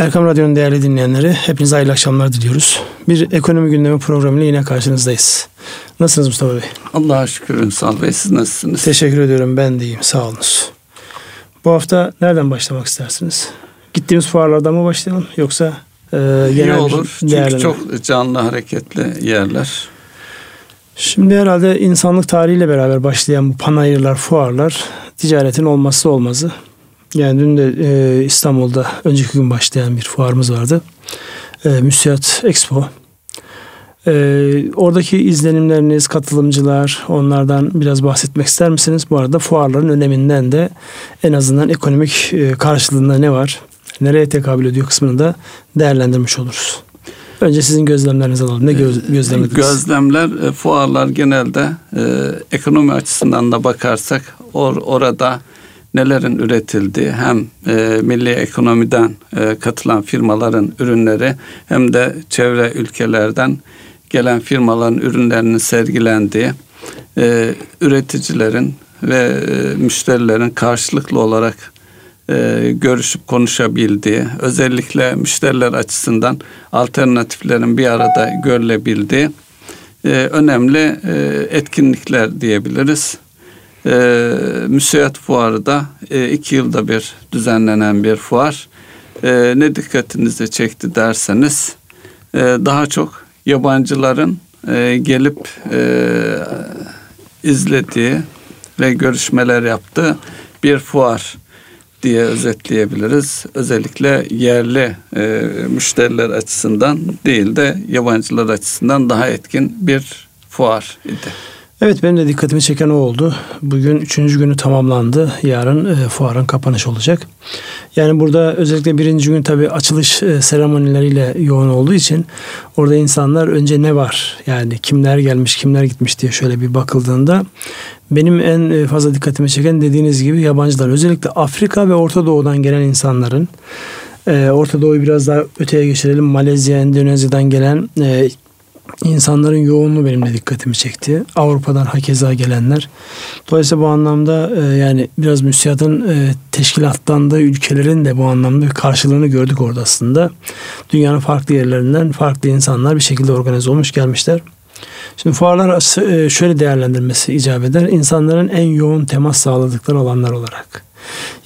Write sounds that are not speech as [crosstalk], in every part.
Erkam Radyo'nun değerli dinleyenleri hepinize hayırlı akşamlar diliyoruz. Bir ekonomi gündemi programıyla yine karşınızdayız. Nasılsınız Mustafa Bey? Allah'a şükür Ünsal Bey siz nasılsınız? Teşekkür ediyorum ben de iyiyim sağ olunuz. Bu hafta nereden başlamak istersiniz? Gittiğimiz fuarlardan mı başlayalım yoksa e, genel İyi olur çünkü çok canlı hareketli yerler. Şimdi herhalde insanlık tarihiyle beraber başlayan bu panayırlar, fuarlar ticaretin olmazsa olmazı. Yani dün de e, İstanbul'da önceki gün başlayan bir fuarımız vardı. E, Müsiyat Expo. E, oradaki izlenimleriniz, katılımcılar, onlardan biraz bahsetmek ister misiniz? Bu arada fuarların öneminden de en azından ekonomik e, karşılığında ne var, nereye tekabül ediyor kısmını da değerlendirmiş oluruz. Önce sizin gözlemlerinizi alalım. Ne göz, e, gözlemlediniz? Gözlemler, e, fuarlar genelde e, ekonomi açısından da bakarsak or, orada nelerin üretildiği hem e, milli ekonomiden e, katılan firmaların ürünleri hem de çevre ülkelerden gelen firmaların ürünlerinin sergilendiği e, üreticilerin ve e, müşterilerin karşılıklı olarak e, görüşüp konuşabildiği, özellikle müşteriler açısından alternatiflerin bir arada görülebildiği e, önemli e, etkinlikler diyebiliriz. E, Müseyat Fuarı da e, iki yılda bir düzenlenen bir fuar. E, ne dikkatinizi çekti derseniz e, daha çok yabancıların e, gelip e, izlediği ve görüşmeler yaptığı bir fuar diye özetleyebiliriz. Özellikle yerli e, müşteriler açısından değil de yabancılar açısından daha etkin bir fuar idi. Evet benim de dikkatimi çeken o oldu. Bugün üçüncü günü tamamlandı. Yarın e, fuarın kapanışı olacak. Yani burada özellikle birinci gün tabii açılış e, seremonileriyle yoğun olduğu için orada insanlar önce ne var? Yani kimler gelmiş, kimler gitmiş diye şöyle bir bakıldığında benim en e, fazla dikkatimi çeken dediğiniz gibi yabancılar. Özellikle Afrika ve Orta Doğu'dan gelen insanların e, Orta Doğu'yu biraz daha öteye geçirelim. Malezya, Endonezya'dan gelen e, insanların yoğunluğu benim de dikkatimi çekti. Avrupa'dan hakeza gelenler. Dolayısıyla bu anlamda e, yani biraz müsiyatın e, teşkilatlandığı ülkelerin de bu anlamda bir karşılığını gördük orada aslında. Dünyanın farklı yerlerinden farklı insanlar bir şekilde organize olmuş gelmişler. Şimdi fuarlar e, şöyle değerlendirmesi icap eder. İnsanların en yoğun temas sağladıkları alanlar olarak.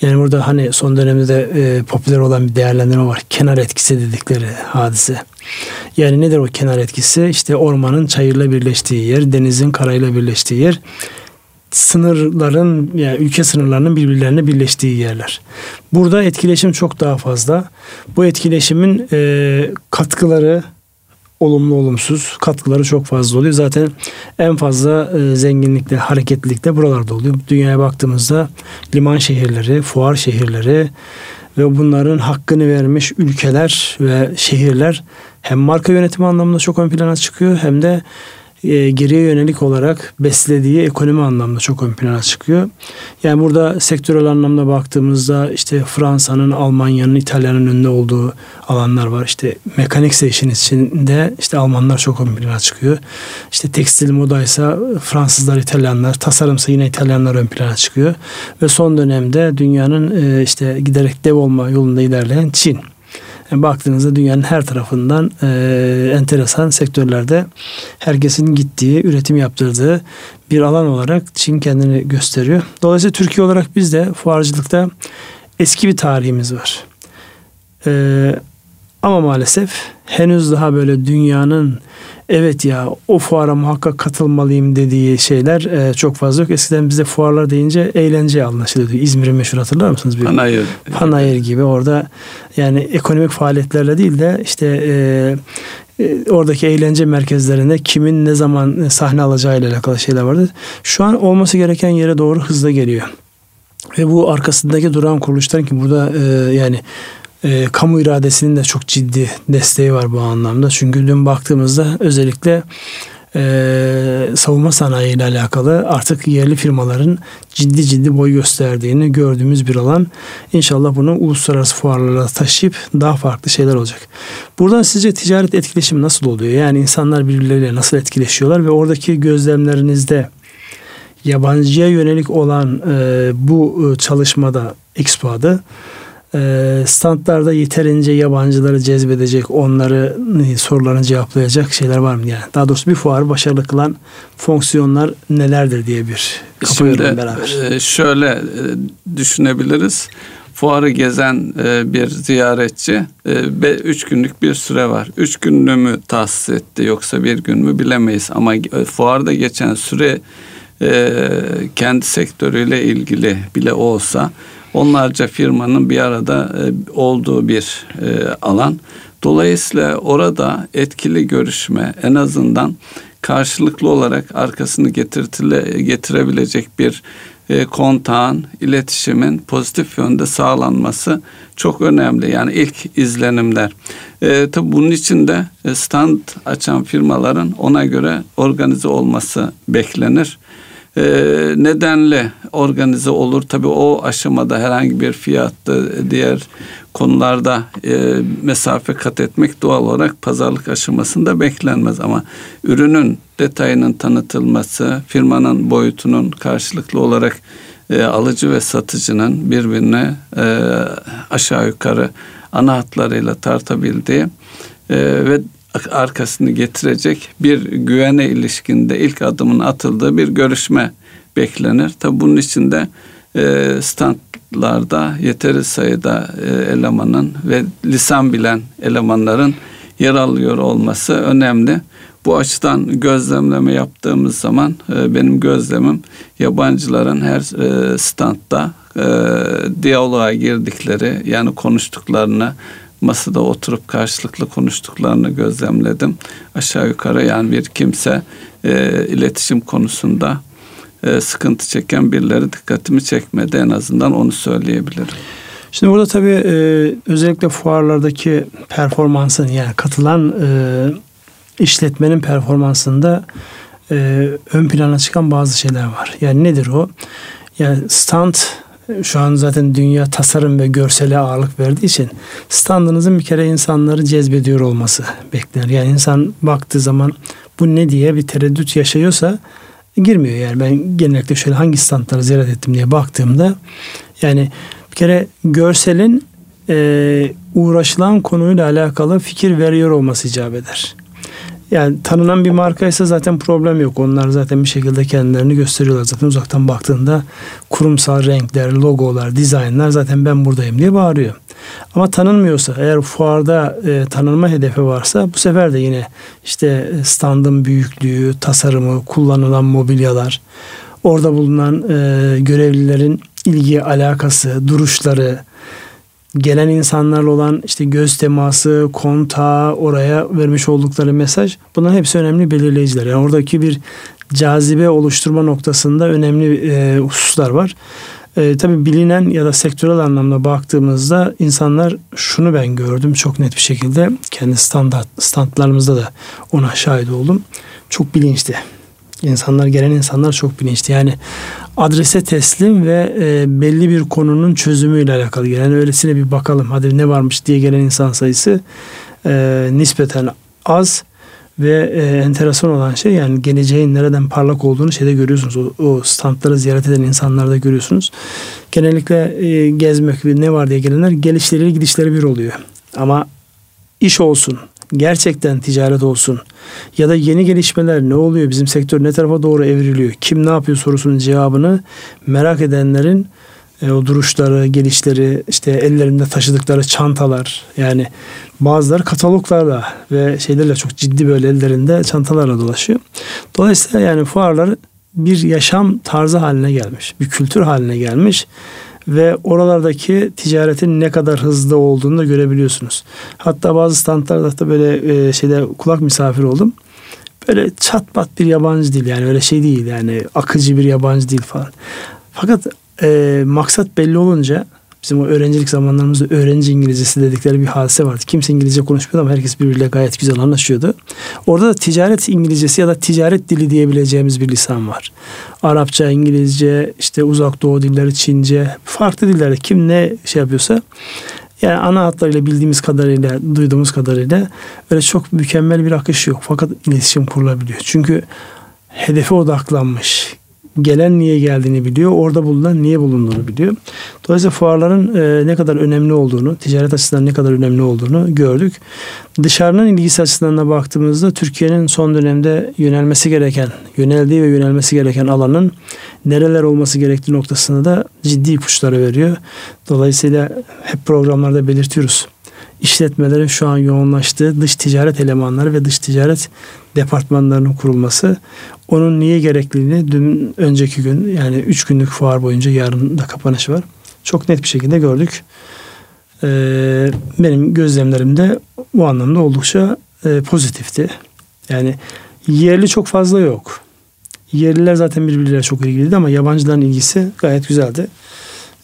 Yani burada hani son dönemde de e, popüler olan bir değerlendirme var. Kenar etkisi dedikleri hadise. Yani nedir o kenar etkisi? İşte ormanın çayırla birleştiği yer, denizin karayla birleştiği yer sınırların yani ülke sınırlarının birbirlerine birleştiği yerler. Burada etkileşim çok daha fazla. Bu etkileşimin e, katkıları olumlu olumsuz katkıları çok fazla oluyor. Zaten en fazla e, zenginlikte, hareketlilikte buralarda oluyor. Dünyaya baktığımızda liman şehirleri, fuar şehirleri ve bunların hakkını vermiş ülkeler ve şehirler hem marka yönetimi anlamında çok ön plana çıkıyor hem de e, geriye yönelik olarak beslediği ekonomi anlamda çok ön plana çıkıyor. Yani burada sektörel anlamda baktığımızda işte Fransa'nın, Almanya'nın, İtalya'nın önünde olduğu alanlar var. İşte mekanik işin içinde işte Almanlar çok ön plana çıkıyor. İşte tekstil modaysa Fransızlar, İtalyanlar, tasarımsa yine İtalyanlar ön plana çıkıyor. Ve son dönemde dünyanın e, işte giderek dev olma yolunda ilerleyen Çin. Yani baktığınızda dünyanın her tarafından e, enteresan sektörlerde herkesin gittiği, üretim yaptırdığı bir alan olarak Çin kendini gösteriyor. Dolayısıyla Türkiye olarak biz de fuarcılıkta eski bir tarihimiz var. E, ama maalesef henüz daha böyle dünyanın evet ya o fuara muhakkak katılmalıyım dediği şeyler e, çok fazla yok. Eskiden bize fuarlar deyince eğlence anlaşılıyordu. İzmir'in meşhur hatırlar mısınız? Bir Panayır. Panayır gibi orada yani ekonomik faaliyetlerle değil de işte e, e, oradaki eğlence merkezlerinde kimin ne zaman sahne alacağıyla alakalı şeyler vardı. Şu an olması gereken yere doğru hızla geliyor. Ve bu arkasındaki duran kuruluşların ki burada e, yani e, kamu iradesinin de çok ciddi desteği var bu anlamda. Çünkü dün baktığımızda özellikle e, savunma sanayi ile alakalı artık yerli firmaların ciddi ciddi boy gösterdiğini gördüğümüz bir alan. İnşallah bunu uluslararası fuarlara taşıyıp daha farklı şeyler olacak. Buradan sizce ticaret etkileşimi nasıl oluyor? Yani insanlar birbirleriyle nasıl etkileşiyorlar ve oradaki gözlemlerinizde yabancıya yönelik olan e, bu e, çalışmada Expo'da e, standlarda yeterince yabancıları cezbedecek, onları e, sorularını cevaplayacak şeyler var mı? Yani daha doğrusu bir fuarı başarılı kılan fonksiyonlar nelerdir diye bir kapıyorum beraber. E, şöyle e, düşünebiliriz. Fuarı gezen bir ziyaretçi üç günlük bir süre var. Üç günlüğü mü tahsis etti yoksa bir gün mü bilemeyiz. Ama fuarda geçen süre kendi sektörüyle ilgili bile olsa onlarca firmanın bir arada e, olduğu bir e, alan. Dolayısıyla orada etkili görüşme en azından karşılıklı olarak arkasını getirtile, getirebilecek bir e, kontağın, iletişimin pozitif yönde sağlanması çok önemli. Yani ilk izlenimler. E, tabii bunun için de stand açan firmaların ona göre organize olması beklenir e, nedenle organize olur. Tabii o aşamada herhangi bir fiyatta diğer konularda e, mesafe kat etmek doğal olarak pazarlık aşamasında beklenmez ama ürünün detayının tanıtılması, firmanın boyutunun karşılıklı olarak e, alıcı ve satıcının birbirine e, aşağı yukarı ana hatlarıyla tartabildiği e, ve arkasını getirecek bir güvene ilişkinde ilk adımın atıldığı bir görüşme beklenir. Tabi bunun için de e, standlarda yeteri sayıda e, elemanın ve lisan bilen elemanların yer alıyor olması önemli. Bu açıdan gözlemleme yaptığımız zaman e, benim gözlemim yabancıların her e, standta e, diyaloğa girdikleri yani konuştuklarını masada oturup karşılıklı konuştuklarını gözlemledim. Aşağı yukarı yani bir kimse e, iletişim konusunda e, sıkıntı çeken birileri dikkatimi çekmedi en azından onu söyleyebilirim. Şimdi burada tabii e, özellikle fuarlardaki performansın yani katılan e, işletmenin performansında e, ön plana çıkan bazı şeyler var. Yani nedir o? Yani stand şu an zaten dünya tasarım ve görsele ağırlık verdiği için standınızın bir kere insanları cezbediyor olması beklenir. Yani insan baktığı zaman bu ne diye bir tereddüt yaşıyorsa girmiyor. Yani ben genellikle şöyle hangi standları ziyaret ettim diye baktığımda yani bir kere görselin e, uğraşılan konuyla alakalı fikir veriyor olması icap eder. Yani tanınan bir markaysa zaten problem yok. Onlar zaten bir şekilde kendilerini gösteriyorlar. Zaten uzaktan baktığında kurumsal renkler, logolar, dizaynlar zaten ben buradayım diye bağırıyor. Ama tanınmıyorsa eğer fuarda e, tanınma hedefi varsa bu sefer de yine işte standın büyüklüğü, tasarımı, kullanılan mobilyalar, orada bulunan e, görevlilerin ilgi alakası, duruşları, gelen insanlarla olan işte göz teması, kontağı, oraya vermiş oldukları mesaj bunların hepsi önemli belirleyiciler. Yani oradaki bir cazibe oluşturma noktasında önemli e, hususlar var. E, tabii bilinen ya da sektörel anlamda baktığımızda insanlar şunu ben gördüm çok net bir şekilde kendi standart standlarımızda da ona şahit oldum. Çok bilinçli. İnsanlar gelen insanlar çok bilinçli. Yani adrese teslim ve e, belli bir konunun çözümüyle alakalı. Yani öylesine bir bakalım hadi ne varmış diye gelen insan sayısı e, nispeten az ve e, enteresan olan şey yani geleceğin nereden parlak olduğunu şeyde görüyorsunuz. O, o standları ziyaret eden insanlarda görüyorsunuz. Genellikle e, gezmek ne var diye gelenler gelişleri gidişleri bir oluyor. Ama iş olsun, gerçekten ticaret olsun ya da yeni gelişmeler ne oluyor bizim sektör ne tarafa doğru evriliyor kim ne yapıyor sorusunun cevabını merak edenlerin e, o duruşları, gelişleri, işte ellerinde taşıdıkları çantalar yani bazıları kataloglarla ve şeylerle çok ciddi böyle ellerinde çantalarla dolaşıyor. Dolayısıyla yani fuarlar bir yaşam tarzı haline gelmiş, bir kültür haline gelmiş ve oralardaki ticaretin ne kadar hızlı olduğunu da görebiliyorsunuz. Hatta bazı standlarda da böyle e, şeyde kulak misafir oldum. Böyle çat pat bir yabancı dil yani öyle şey değil yani akıcı bir yabancı dil falan. Fakat e, maksat belli olunca bizim o öğrencilik zamanlarımızda öğrenci İngilizcesi dedikleri bir hadise vardı. Kimse İngilizce konuşmuyordu ama herkes birbiriyle gayet güzel anlaşıyordu. Orada da ticaret İngilizcesi ya da ticaret dili diyebileceğimiz bir lisan var. Arapça, İngilizce, işte uzak doğu dilleri, Çince, farklı dillerde kim ne şey yapıyorsa yani ana hatlarıyla bildiğimiz kadarıyla, duyduğumuz kadarıyla öyle çok mükemmel bir akış yok. Fakat iletişim kurulabiliyor. Çünkü hedefe odaklanmış, gelen niye geldiğini biliyor. Orada bulunan niye bulunduğunu biliyor. Dolayısıyla fuarların e, ne kadar önemli olduğunu, ticaret açısından ne kadar önemli olduğunu gördük. Dışarının ilgisi açısından da baktığımızda Türkiye'nin son dönemde yönelmesi gereken, yöneldiği ve yönelmesi gereken alanın nereler olması gerektiği noktasında da ciddi ipuçları veriyor. Dolayısıyla hep programlarda belirtiyoruz işletmelerin şu an yoğunlaştığı dış ticaret elemanları ve dış ticaret departmanlarının kurulması. Onun niye gerekliliğini dün önceki gün yani üç günlük fuar boyunca yarın da kapanış var. Çok net bir şekilde gördük. Ee, benim gözlemlerim de bu anlamda oldukça e, pozitifti. Yani yerli çok fazla yok. Yerliler zaten birbirleriyle çok ilgiliydi ama yabancıların ilgisi gayet güzeldi.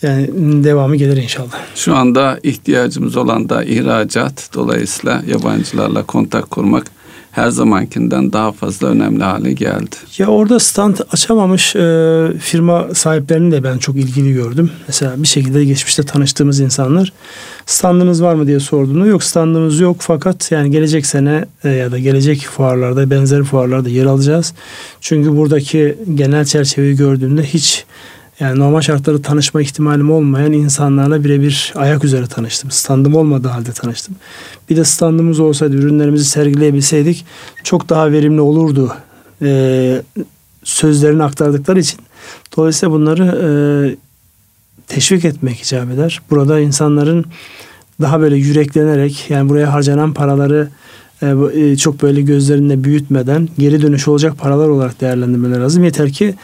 Yani devamı gelir inşallah. Şu anda ihtiyacımız olan da ihracat. Dolayısıyla yabancılarla kontak kurmak her zamankinden daha fazla önemli hale geldi. Ya orada stand açamamış e, firma sahiplerini de ben çok ilgili gördüm. Mesela bir şekilde geçmişte tanıştığımız insanlar standınız var mı diye sorduğunu yok standımız yok fakat yani gelecek sene e, ya da gelecek fuarlarda benzer fuarlarda yer alacağız. Çünkü buradaki genel çerçeveyi gördüğümde hiç yani normal şartlarda tanışma ihtimalim olmayan insanlarla birebir ayak üzere tanıştım. Standım olmadığı halde tanıştım. Bir de standımız olsaydı, ürünlerimizi sergileyebilseydik çok daha verimli olurdu. Ee, sözlerini aktardıkları için. Dolayısıyla bunları e, teşvik etmek icap eder. Burada insanların daha böyle yüreklenerek yani buraya harcanan paraları e, e çok böyle gözlerinde büyütmeden geri dönüş olacak paralar olarak değerlendirmeleri lazım. Yeter ki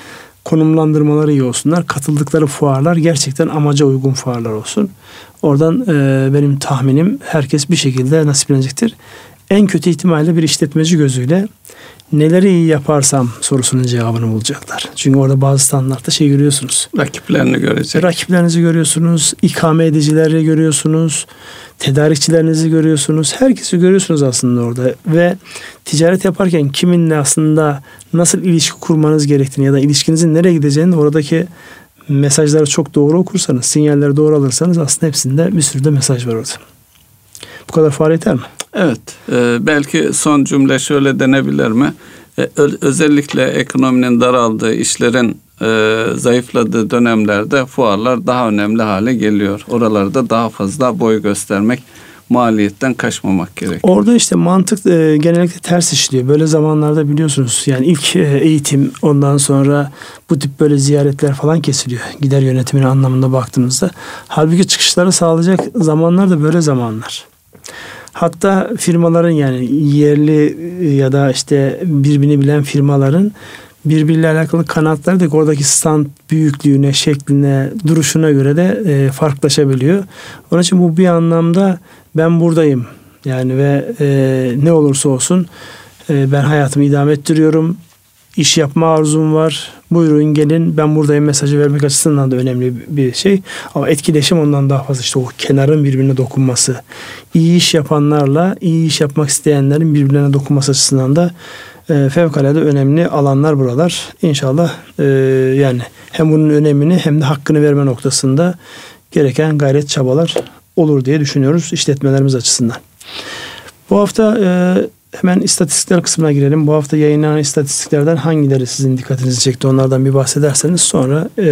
konumlandırmaları iyi olsunlar. Katıldıkları fuarlar gerçekten amaca uygun fuarlar olsun. Oradan e, benim tahminim herkes bir şekilde nasiplenecektir. En kötü ihtimalle bir işletmeci gözüyle neleri iyi yaparsam sorusunun cevabını bulacaklar. Çünkü orada bazı standartta şey görüyorsunuz. Rakiplerini görecek. Rakiplerinizi görüyorsunuz. ikame edicileri görüyorsunuz. Tedarikçilerinizi görüyorsunuz. Herkesi görüyorsunuz aslında orada. Ve ticaret yaparken kiminle aslında nasıl ilişki kurmanız gerektiğini ya da ilişkinizin nereye gideceğini oradaki mesajları çok doğru okursanız, sinyalleri doğru alırsanız aslında hepsinde bir sürü de mesaj var orada. Bu kadar fuar yeter mi? Evet. E, belki son cümle şöyle denebilir mi? E, özellikle ekonominin daraldığı, işlerin e, zayıfladığı dönemlerde fuarlar daha önemli hale geliyor. Oralarda daha fazla boy göstermek maliyetten kaçmamak gerek. Orada işte mantık e, genellikle ters işliyor. Böyle zamanlarda biliyorsunuz yani ilk e, eğitim ondan sonra bu tip böyle ziyaretler falan kesiliyor. Gider yönetimine anlamında baktığımızda. Halbuki çıkışları sağlayacak zamanlar da böyle zamanlar. Hatta firmaların yani yerli ya da işte birbirini bilen firmaların birbiriyle alakalı kanatları da oradaki stand büyüklüğüne, şekline, duruşuna göre de e, farklılaşabiliyor. Onun için bu bir anlamda ben buradayım. Yani ve e, ne olursa olsun e, ben hayatımı idame ettiriyorum. İş yapma arzum var. Buyurun gelin ben buradayım mesajı vermek açısından da önemli bir şey. Ama etkileşim ondan daha fazla işte o kenarın birbirine dokunması. İyi iş yapanlarla iyi iş yapmak isteyenlerin birbirlerine dokunması açısından da e, fevkalade önemli alanlar buralar. İnşallah e, yani hem bunun önemini hem de hakkını verme noktasında gereken gayret çabalar olur diye düşünüyoruz işletmelerimiz açısından. Bu hafta e, hemen istatistikler kısmına girelim. Bu hafta yayınlanan istatistiklerden hangileri sizin dikkatinizi çekti onlardan bir bahsederseniz sonra e,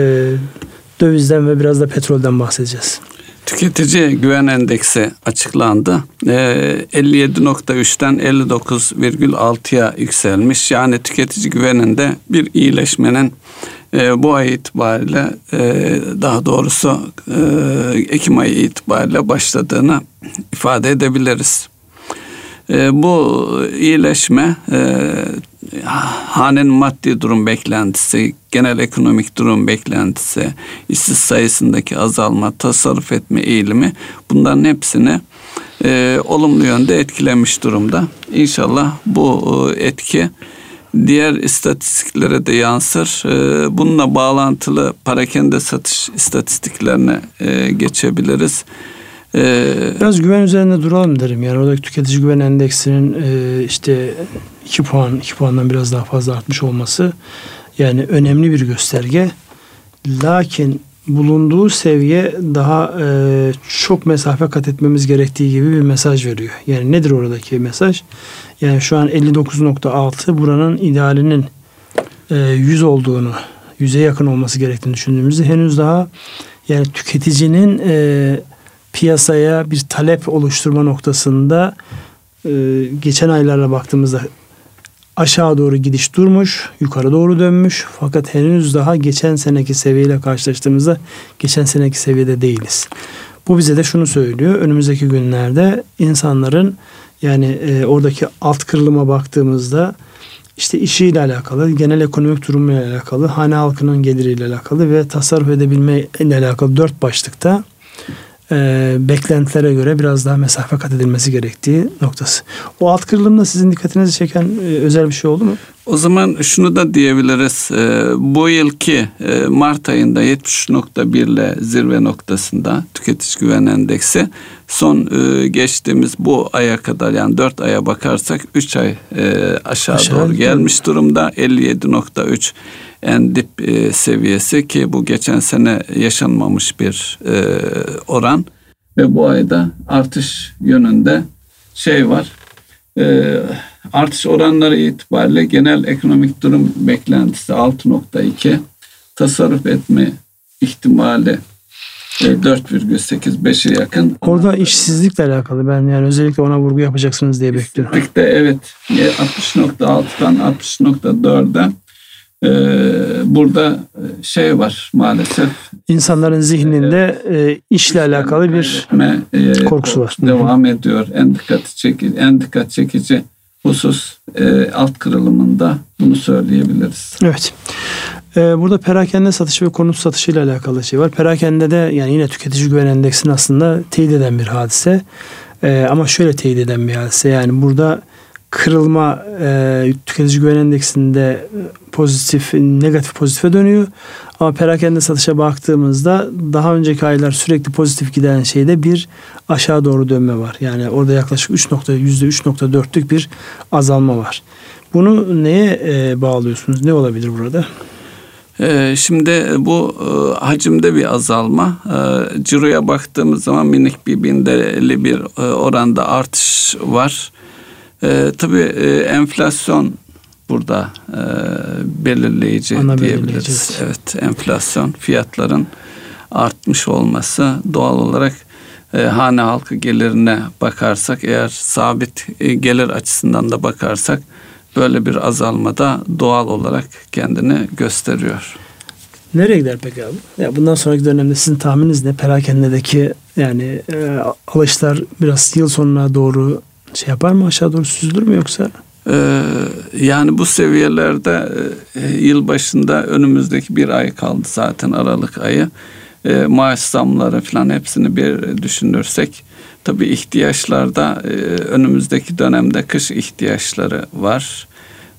dövizden ve biraz da petrolden bahsedeceğiz. Tüketici güven endeksi açıklandı. E, 57.3'ten 59,6'ya yükselmiş. Yani tüketici güveninde bir iyileşmenin e, bu ay itibariyle e, daha doğrusu e, Ekim ayı itibariyle başladığını ifade edebiliriz. E, bu iyileşme e, hanenin maddi durum beklentisi, genel ekonomik durum beklentisi, işsiz sayısındaki azalma, tasarruf etme eğilimi bunların hepsini e, olumlu yönde etkilemiş durumda. İnşallah bu e, etki diğer istatistiklere de yansır. E, bununla bağlantılı parakende satış istatistiklerine e, geçebiliriz. Ee, Biraz güven üzerinde duralım derim. Yani oradaki tüketici güven endeksinin e, işte 2 puan, 2 puandan biraz daha fazla artmış olması yani önemli bir gösterge. Lakin bulunduğu seviye daha e, çok mesafe kat etmemiz gerektiği gibi bir mesaj veriyor. Yani nedir oradaki mesaj? Yani şu an 59.6 buranın idealinin e, 100 olduğunu yüze yakın olması gerektiğini düşündüğümüzde henüz daha yani tüketicinin e, piyasaya bir talep oluşturma noktasında e, geçen aylarla baktığımızda aşağı doğru gidiş durmuş, yukarı doğru dönmüş. Fakat henüz daha geçen seneki seviyeyle karşılaştığımızda geçen seneki seviyede değiliz. Bu bize de şunu söylüyor. Önümüzdeki günlerde insanların yani e, oradaki alt kırılıma baktığımızda işte işiyle alakalı, genel ekonomik durumuyla alakalı, hane halkının geliriyle alakalı ve tasarruf edebilme ile alakalı dört başlıkta e, beklentilere göre biraz daha mesafe kat edilmesi gerektiği noktası. O alt kırılımda sizin dikkatinizi çeken e, özel bir şey oldu mu? O zaman şunu da diyebiliriz. E, bu yılki e, Mart ayında 70.1 ile zirve noktasında tüketici güven endeksi son e, geçtiğimiz bu aya kadar yani 4 aya bakarsak 3 ay e, aşağı, aşağı doğru gelmiş durumda 57.3 en dip e, seviyesi ki bu geçen sene yaşanmamış bir e, oran ve bu ayda artış yönünde şey var. E, artış oranları itibariyle genel ekonomik durum beklentisi 6.2 tasarruf etme ihtimali 4,85'e yakın. Orada işsizlikle alakalı ben yani özellikle ona vurgu yapacaksınız diye bekliyorum. İşsizlikte evet 60.6'dan 60.4'e ee, burada e, şey var maalesef. İnsanların zihninde e, işle alakalı bir e, korkusu var. Devam ediyor. En dikkat çekici, en dikkat çekici husus e, alt kırılımında bunu söyleyebiliriz. Evet. Ee, burada perakende satışı ve konut satışı ile alakalı şey var. Perakende de yani yine tüketici güven endeksini aslında teyit eden bir hadise. Ee, ama şöyle teyit eden bir hadise. Yani burada kırılma e, tüketici güven endeksinde e, pozitif, negatif pozitife dönüyor. Ama perakende satışa baktığımızda daha önceki aylar sürekli pozitif giden şeyde bir aşağı doğru dönme var. Yani orada yaklaşık 3 nokta, %3.4'lük bir azalma var. Bunu neye e, bağlıyorsunuz? Ne olabilir burada? E, şimdi bu e, hacimde bir azalma. Ciroya baktığımız zaman minik bir bindeli bir oranda artış var. E, tabii e, enflasyon burada e, belirleyici Ana diyebiliriz. Evet, enflasyon fiyatların artmış olması doğal olarak e, hane halkı gelirine bakarsak eğer sabit e, gelir açısından da bakarsak böyle bir azalmada doğal olarak kendini gösteriyor. Nereye gider peki abi? Ya bundan sonraki dönemde sizin tahmininiz ne? Perakendedeki yani e, alışlar biraz yıl sonuna doğru şey yapar mı aşağı doğru süzülür mü yoksa? Ee, yani bu seviyelerde e, yıl başında önümüzdeki bir ay kaldı zaten Aralık ayı. E, maaş zamları falan hepsini bir düşünürsek tabii ihtiyaçlarda e, önümüzdeki dönemde kış ihtiyaçları var.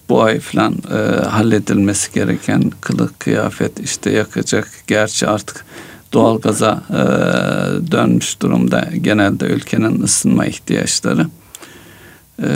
Bu ay falan e, halledilmesi gereken kılık kıyafet işte yakacak. Gerçi artık doğalgaza e, dönmüş durumda genelde ülkenin ısınma ihtiyaçları. Ee,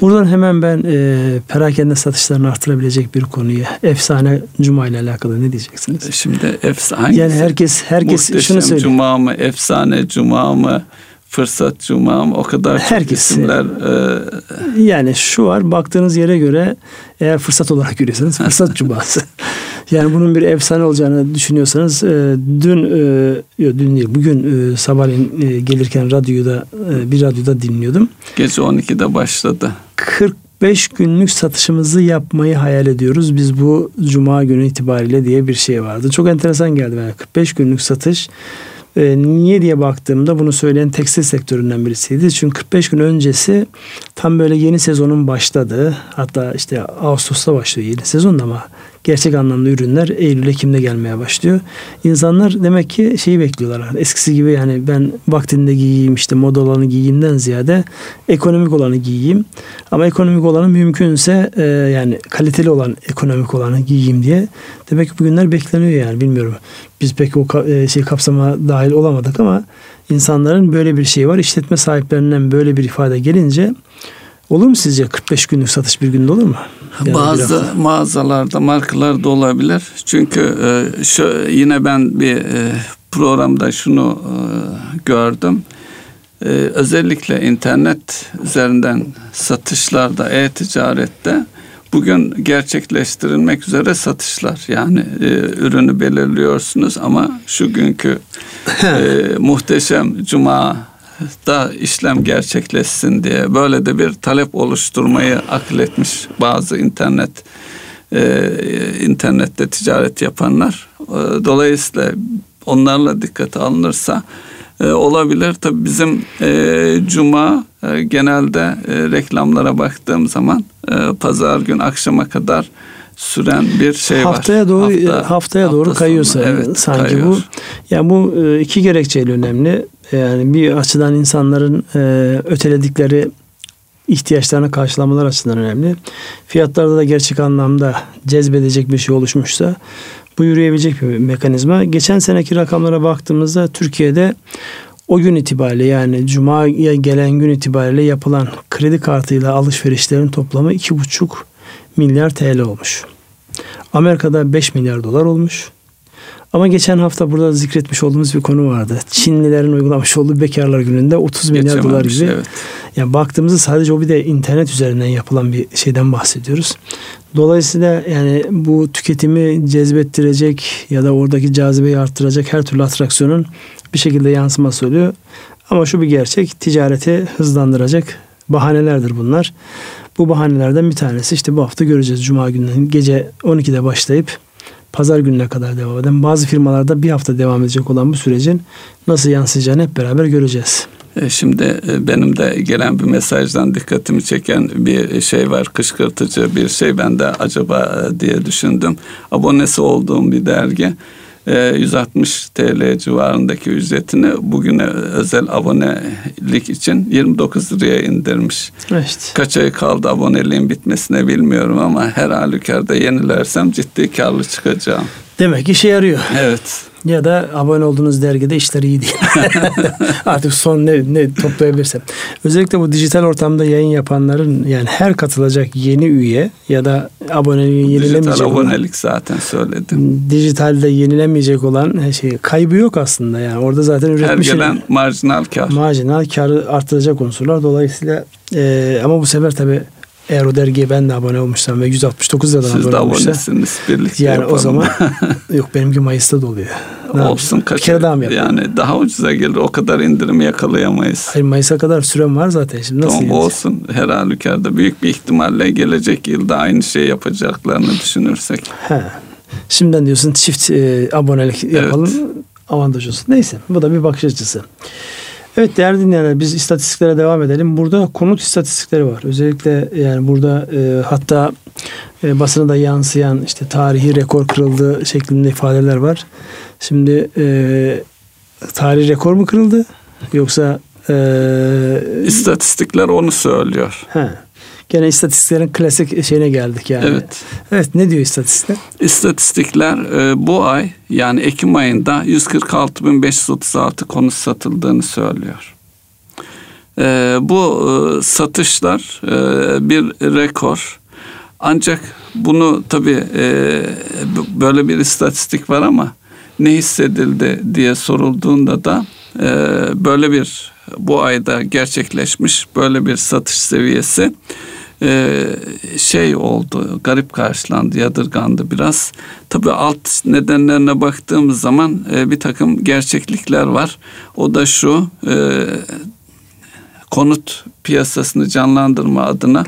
Buradan hemen ben e, perakende satışlarını artırabilecek bir konuya efsane Cuma ile alakalı ne diyeceksiniz? E, şimdi efsane yani herkes herkes şunu söylüyor. Cuma mı efsane Cuma mı fırsat Cuma mı o kadar çok Herkes, isimler. E... Yani şu var baktığınız yere göre eğer fırsat olarak görüyorsanız [laughs] fırsat Cuma'sı. Yani bunun bir efsane olacağını düşünüyorsanız e, dün e, yok dün değil bugün e, sabahleyin e, gelirken radyoda e, bir radyoda dinliyordum. Gece 12'de başladı. 45 günlük satışımızı yapmayı hayal ediyoruz. Biz bu cuma günü itibariyle diye bir şey vardı. Çok enteresan geldi bana. 45 günlük satış e, niye diye baktığımda bunu söyleyen tekstil sektöründen birisiydi. Çünkü 45 gün öncesi tam böyle yeni sezonun başladığı hatta işte Ağustos'ta başlıyor yeni sezon ama gerçek anlamda ürünler Eylül Ekim'de gelmeye başlıyor. İnsanlar demek ki şeyi bekliyorlar. Eskisi gibi yani ben vaktinde giyeyim işte moda olanı giyeyimden ziyade ekonomik olanı giyeyim. Ama ekonomik olanı mümkünse e, yani kaliteli olan ekonomik olanı giyeyim diye. Demek ki bugünler bekleniyor yani bilmiyorum. Biz pek o e, şey kapsama dahil olamadık ama insanların böyle bir şey var. İşletme sahiplerinden böyle bir ifade gelince Olur mu sizce 45 günlük satış bir günde olur mu? Yani Bazı mağazalarda, markalarda olabilir. Çünkü e, şu yine ben bir e, programda şunu e, gördüm. Özellikle internet üzerinden satışlarda, e-ticarette bugün gerçekleştirilmek üzere satışlar. Yani e, ürünü belirliyorsunuz ama şu günkü e, muhteşem cuma da işlem gerçekleşsin diye böyle de bir talep oluşturmayı akıl etmiş bazı internet e, internette ticaret yapanlar. E, dolayısıyla onlarla dikkate alınırsa e, olabilir. Tabii bizim e, cuma e, genelde e, reklamlara baktığım zaman e, pazar gün akşama kadar süren bir şey haftaya var. Doğru, hafta, haftaya hafta doğru kayıyorsa evet, sanki kayıyor. bu. Yani bu e, iki gerekçeyle önemli. Yani bir açıdan insanların e, öteledikleri ihtiyaçlarını karşılamalar açısından önemli. Fiyatlarda da gerçek anlamda cezbedecek bir şey oluşmuşsa bu yürüyebilecek bir mekanizma. Geçen seneki rakamlara baktığımızda Türkiye'de o gün itibariyle yani Cuma'ya gelen gün itibariyle yapılan kredi kartıyla alışverişlerin toplamı 2,5 milyar TL olmuş. Amerika'da 5 milyar dolar olmuş. Ama geçen hafta burada zikretmiş olduğumuz bir konu vardı. Çinlilerin uygulamış olduğu bekarlar gününde 30 milyar dolar gibi. Evet. Yani baktığımızda sadece o bir de internet üzerinden yapılan bir şeyden bahsediyoruz. Dolayısıyla yani bu tüketimi cezbettirecek ya da oradaki cazibeyi arttıracak her türlü atraksiyonun bir şekilde yansıması oluyor. Ama şu bir gerçek ticareti hızlandıracak bahanelerdir bunlar. Bu bahanelerden bir tanesi işte bu hafta göreceğiz. Cuma günü gece 12'de başlayıp pazar gününe kadar devam eden bazı firmalarda bir hafta devam edecek olan bu sürecin nasıl yansıyacağını hep beraber göreceğiz. E, şimdi e, benim de gelen bir mesajdan dikkatimi çeken bir şey var. Kışkırtıcı bir şey. Ben de acaba e, diye düşündüm. Abonesi olduğum bir dergi 160 TL civarındaki ücretini bugüne özel abonelik için 29 liraya indirmiş. Evet. Kaç ay kaldı aboneliğin bitmesine bilmiyorum ama her halükarda yenilersem ciddi karlı çıkacağım. Demek işe yarıyor. Evet. Ya da abone olduğunuz dergide işler iyi değil. [laughs] Artık son ne, ne toplayabilirsem. Özellikle bu dijital ortamda yayın yapanların yani her katılacak yeni üye ya da aboneliği yenilemeyecek Dijital abonelik zaten söyledim. Dijitalde yenilemeyecek olan şey kaybı yok aslında yani. Orada zaten üretmiş. Her gelen marjinal kar. Marjinal karı artıracak unsurlar. Dolayısıyla e, ama bu sefer tabii eğer o dergiye ben de abone olmuşsam ve 169 liradan Siz abone olmuşsam. Siz de abonesiniz birlikte Yani yapalım. o zaman [laughs] yok benimki Mayıs'ta doluyor. Ne Olsun kaç. Bir kere daha mı yapalım? Yani daha ucuza gelir o kadar indirimi yakalayamayız. Hayır Mayıs'a kadar süren var zaten şimdi nasıl tamam, olsun her halükarda büyük bir ihtimalle gelecek yılda aynı şey yapacaklarını düşünürsek. He. Şimdiden diyorsun çift e, abonelik yapalım evet. avantaj olsun. Neyse bu da bir bakış açısı. Evet değerli dinleyenler biz istatistiklere devam edelim. Burada konut istatistikleri var. Özellikle yani burada e, hatta e, basına da yansıyan işte tarihi rekor kırıldı şeklinde ifadeler var. Şimdi e, tarihi rekor mu kırıldı yoksa e, istatistikler onu söylüyor. He. Gene istatistiklerin klasik şeyine geldik yani. Evet. Evet ne diyor istatistikler? İstatistikler e, bu ay yani Ekim ayında 146.536 konut satıldığını söylüyor. E, bu e, satışlar e, bir rekor. Ancak bunu tabii e, böyle bir istatistik var ama ne hissedildi diye sorulduğunda da e, böyle bir bu ayda gerçekleşmiş böyle bir satış seviyesi e, şey oldu, garip karşılandı, yadırgandı biraz. Tabii alt nedenlerine baktığımız zaman e, bir takım gerçeklikler var. O da şu, e, konut piyasasını canlandırma adına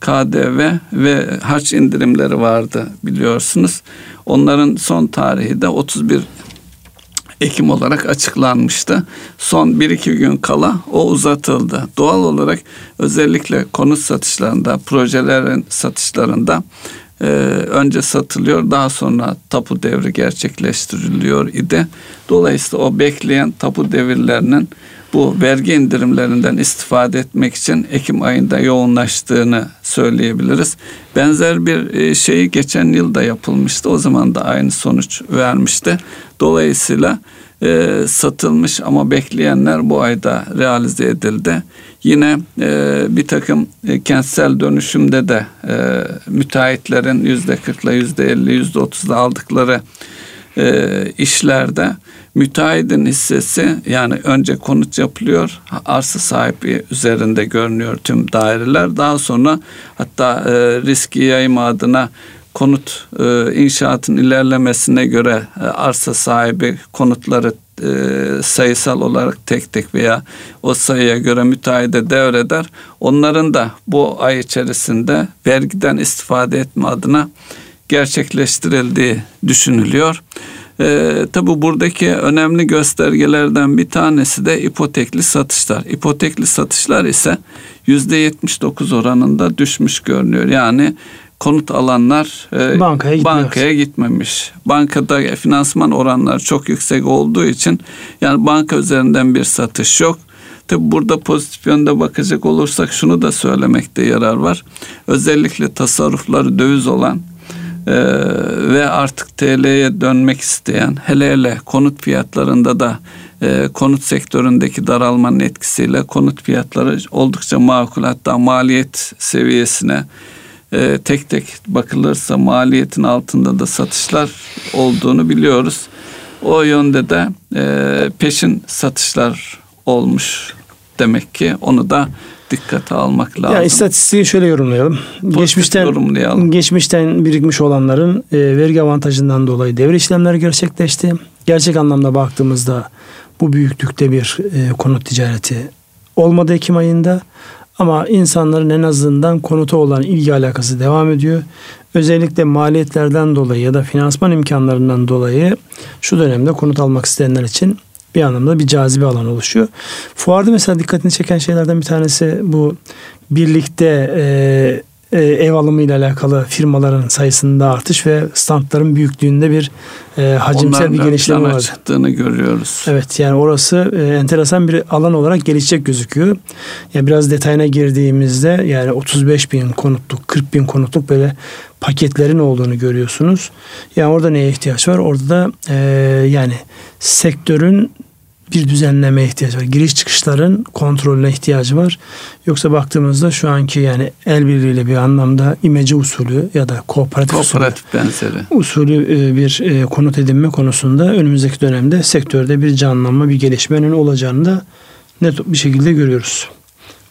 KDV ve harç indirimleri vardı biliyorsunuz. Onların son tarihi de 31 Ekim olarak açıklanmıştı. Son 1-2 gün kala o uzatıldı. Doğal olarak özellikle konut satışlarında, projelerin satışlarında e, önce satılıyor daha sonra tapu devri gerçekleştiriliyor idi. Dolayısıyla o bekleyen tapu devirlerinin bu vergi indirimlerinden istifade etmek için Ekim ayında yoğunlaştığını söyleyebiliriz. Benzer bir e, şeyi geçen yıl da yapılmıştı. O zaman da aynı sonuç vermişti. Dolayısıyla e, satılmış ama bekleyenler bu ayda realize edildi. Yine e, bir takım e, kentsel dönüşümde de e, müteahhitlerin yüzde kırkla yüzde elli yüzde otuzla aldıkları e, işlerde müteahhidin hissesi yani önce konut yapılıyor arsa sahibi üzerinde görünüyor tüm daireler daha sonra hatta e, riski yayma adına konut e, inşaatın ilerlemesine göre e, arsa sahibi konutları e, sayısal olarak tek tek veya o sayıya göre müteahhide devreder. Onların da bu ay içerisinde vergiden istifade etme adına gerçekleştirildiği düşünülüyor. E, tabi buradaki önemli göstergelerden bir tanesi de ipotekli satışlar. İpotekli satışlar ise yüzde 79 oranında düşmüş görünüyor. Yani konut alanlar e, bankaya, bankaya gitmemiş. Bankada finansman oranları çok yüksek olduğu için yani banka üzerinden bir satış yok. Tabi burada pozitif yönde bakacak olursak şunu da söylemekte yarar var. Özellikle tasarrufları döviz olan e, ve artık TL'ye dönmek isteyen hele hele konut fiyatlarında da e, konut sektöründeki daralmanın etkisiyle konut fiyatları oldukça makul hatta maliyet seviyesine e, tek tek bakılırsa maliyetin altında da satışlar olduğunu biliyoruz. O yönde de e, peşin satışlar olmuş demek ki onu da dikkate almak lazım. Yani istatistiği şöyle yorumlayalım. Pozitif geçmişten yorumlayalım. geçmişten birikmiş olanların e, vergi avantajından dolayı devre işlemleri gerçekleşti. Gerçek anlamda baktığımızda bu büyüklükte bir e, konut ticareti olmadı Ekim ayında. Ama insanların en azından konuta olan ilgi alakası devam ediyor. Özellikle maliyetlerden dolayı ya da finansman imkanlarından dolayı şu dönemde konut almak isteyenler için bir anlamda bir cazibe alan oluşuyor. Fuarda mesela dikkatini çeken şeylerden bir tanesi bu birlikte e, e, ev alımı ile alakalı firmaların sayısında artış ve standların büyüklüğünde bir e, hacimsel Onların bir gelişme var. çıktığını görüyoruz. Evet yani orası e, enteresan bir alan olarak gelişecek gözüküyor. Yani biraz detayına girdiğimizde yani 35 bin konutluk, 40 bin konutluk böyle paketlerin olduğunu görüyorsunuz. Yani orada neye ihtiyaç var? Orada da e, yani sektörün bir düzenleme ihtiyacı var. Giriş çıkışların kontrolüne ihtiyacı var. Yoksa baktığımızda şu anki yani el birliğiyle bir anlamda imece usulü ya da kooperatif, kooperatif usulü, benzeri. usulü e, bir e, konut edinme konusunda önümüzdeki dönemde sektörde bir canlanma, bir gelişmenin olacağını da net bir şekilde görüyoruz.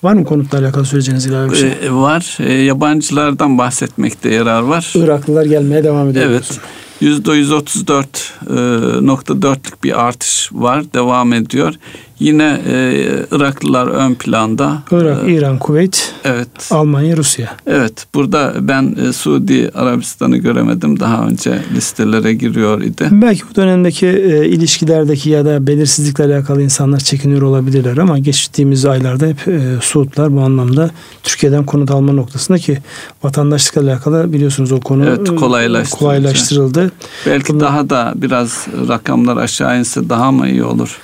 Var mı konutla alakalı söyleyeceğiniz ilave bir şey? Ee, var. Ee, yabancılardan bahsetmekte yarar var. Iraklılar gelmeye devam ediyor. Evet. %134.4'lük bir artış var, devam ediyor. Yine e, Iraklılar ön planda. Irak, ee, İran, Kuveyt, evet. Almanya, Rusya. Evet, burada ben e, Suudi Arabistan'ı göremedim. Daha önce listelere giriyor idi. Belki bu dönemdeki e, ilişkilerdeki ya da belirsizlikle alakalı insanlar çekiniyor olabilirler ama geçtiğimiz aylarda hep e, Suudlar bu anlamda Türkiye'den konut alma noktasında ki vatandaşlıkla alakalı biliyorsunuz o konu evet, e, kolaylaştırıldı. kolaylaştırıldı. Belki Bunlar, daha da biraz rakamlar aşağı inse daha mı iyi olur?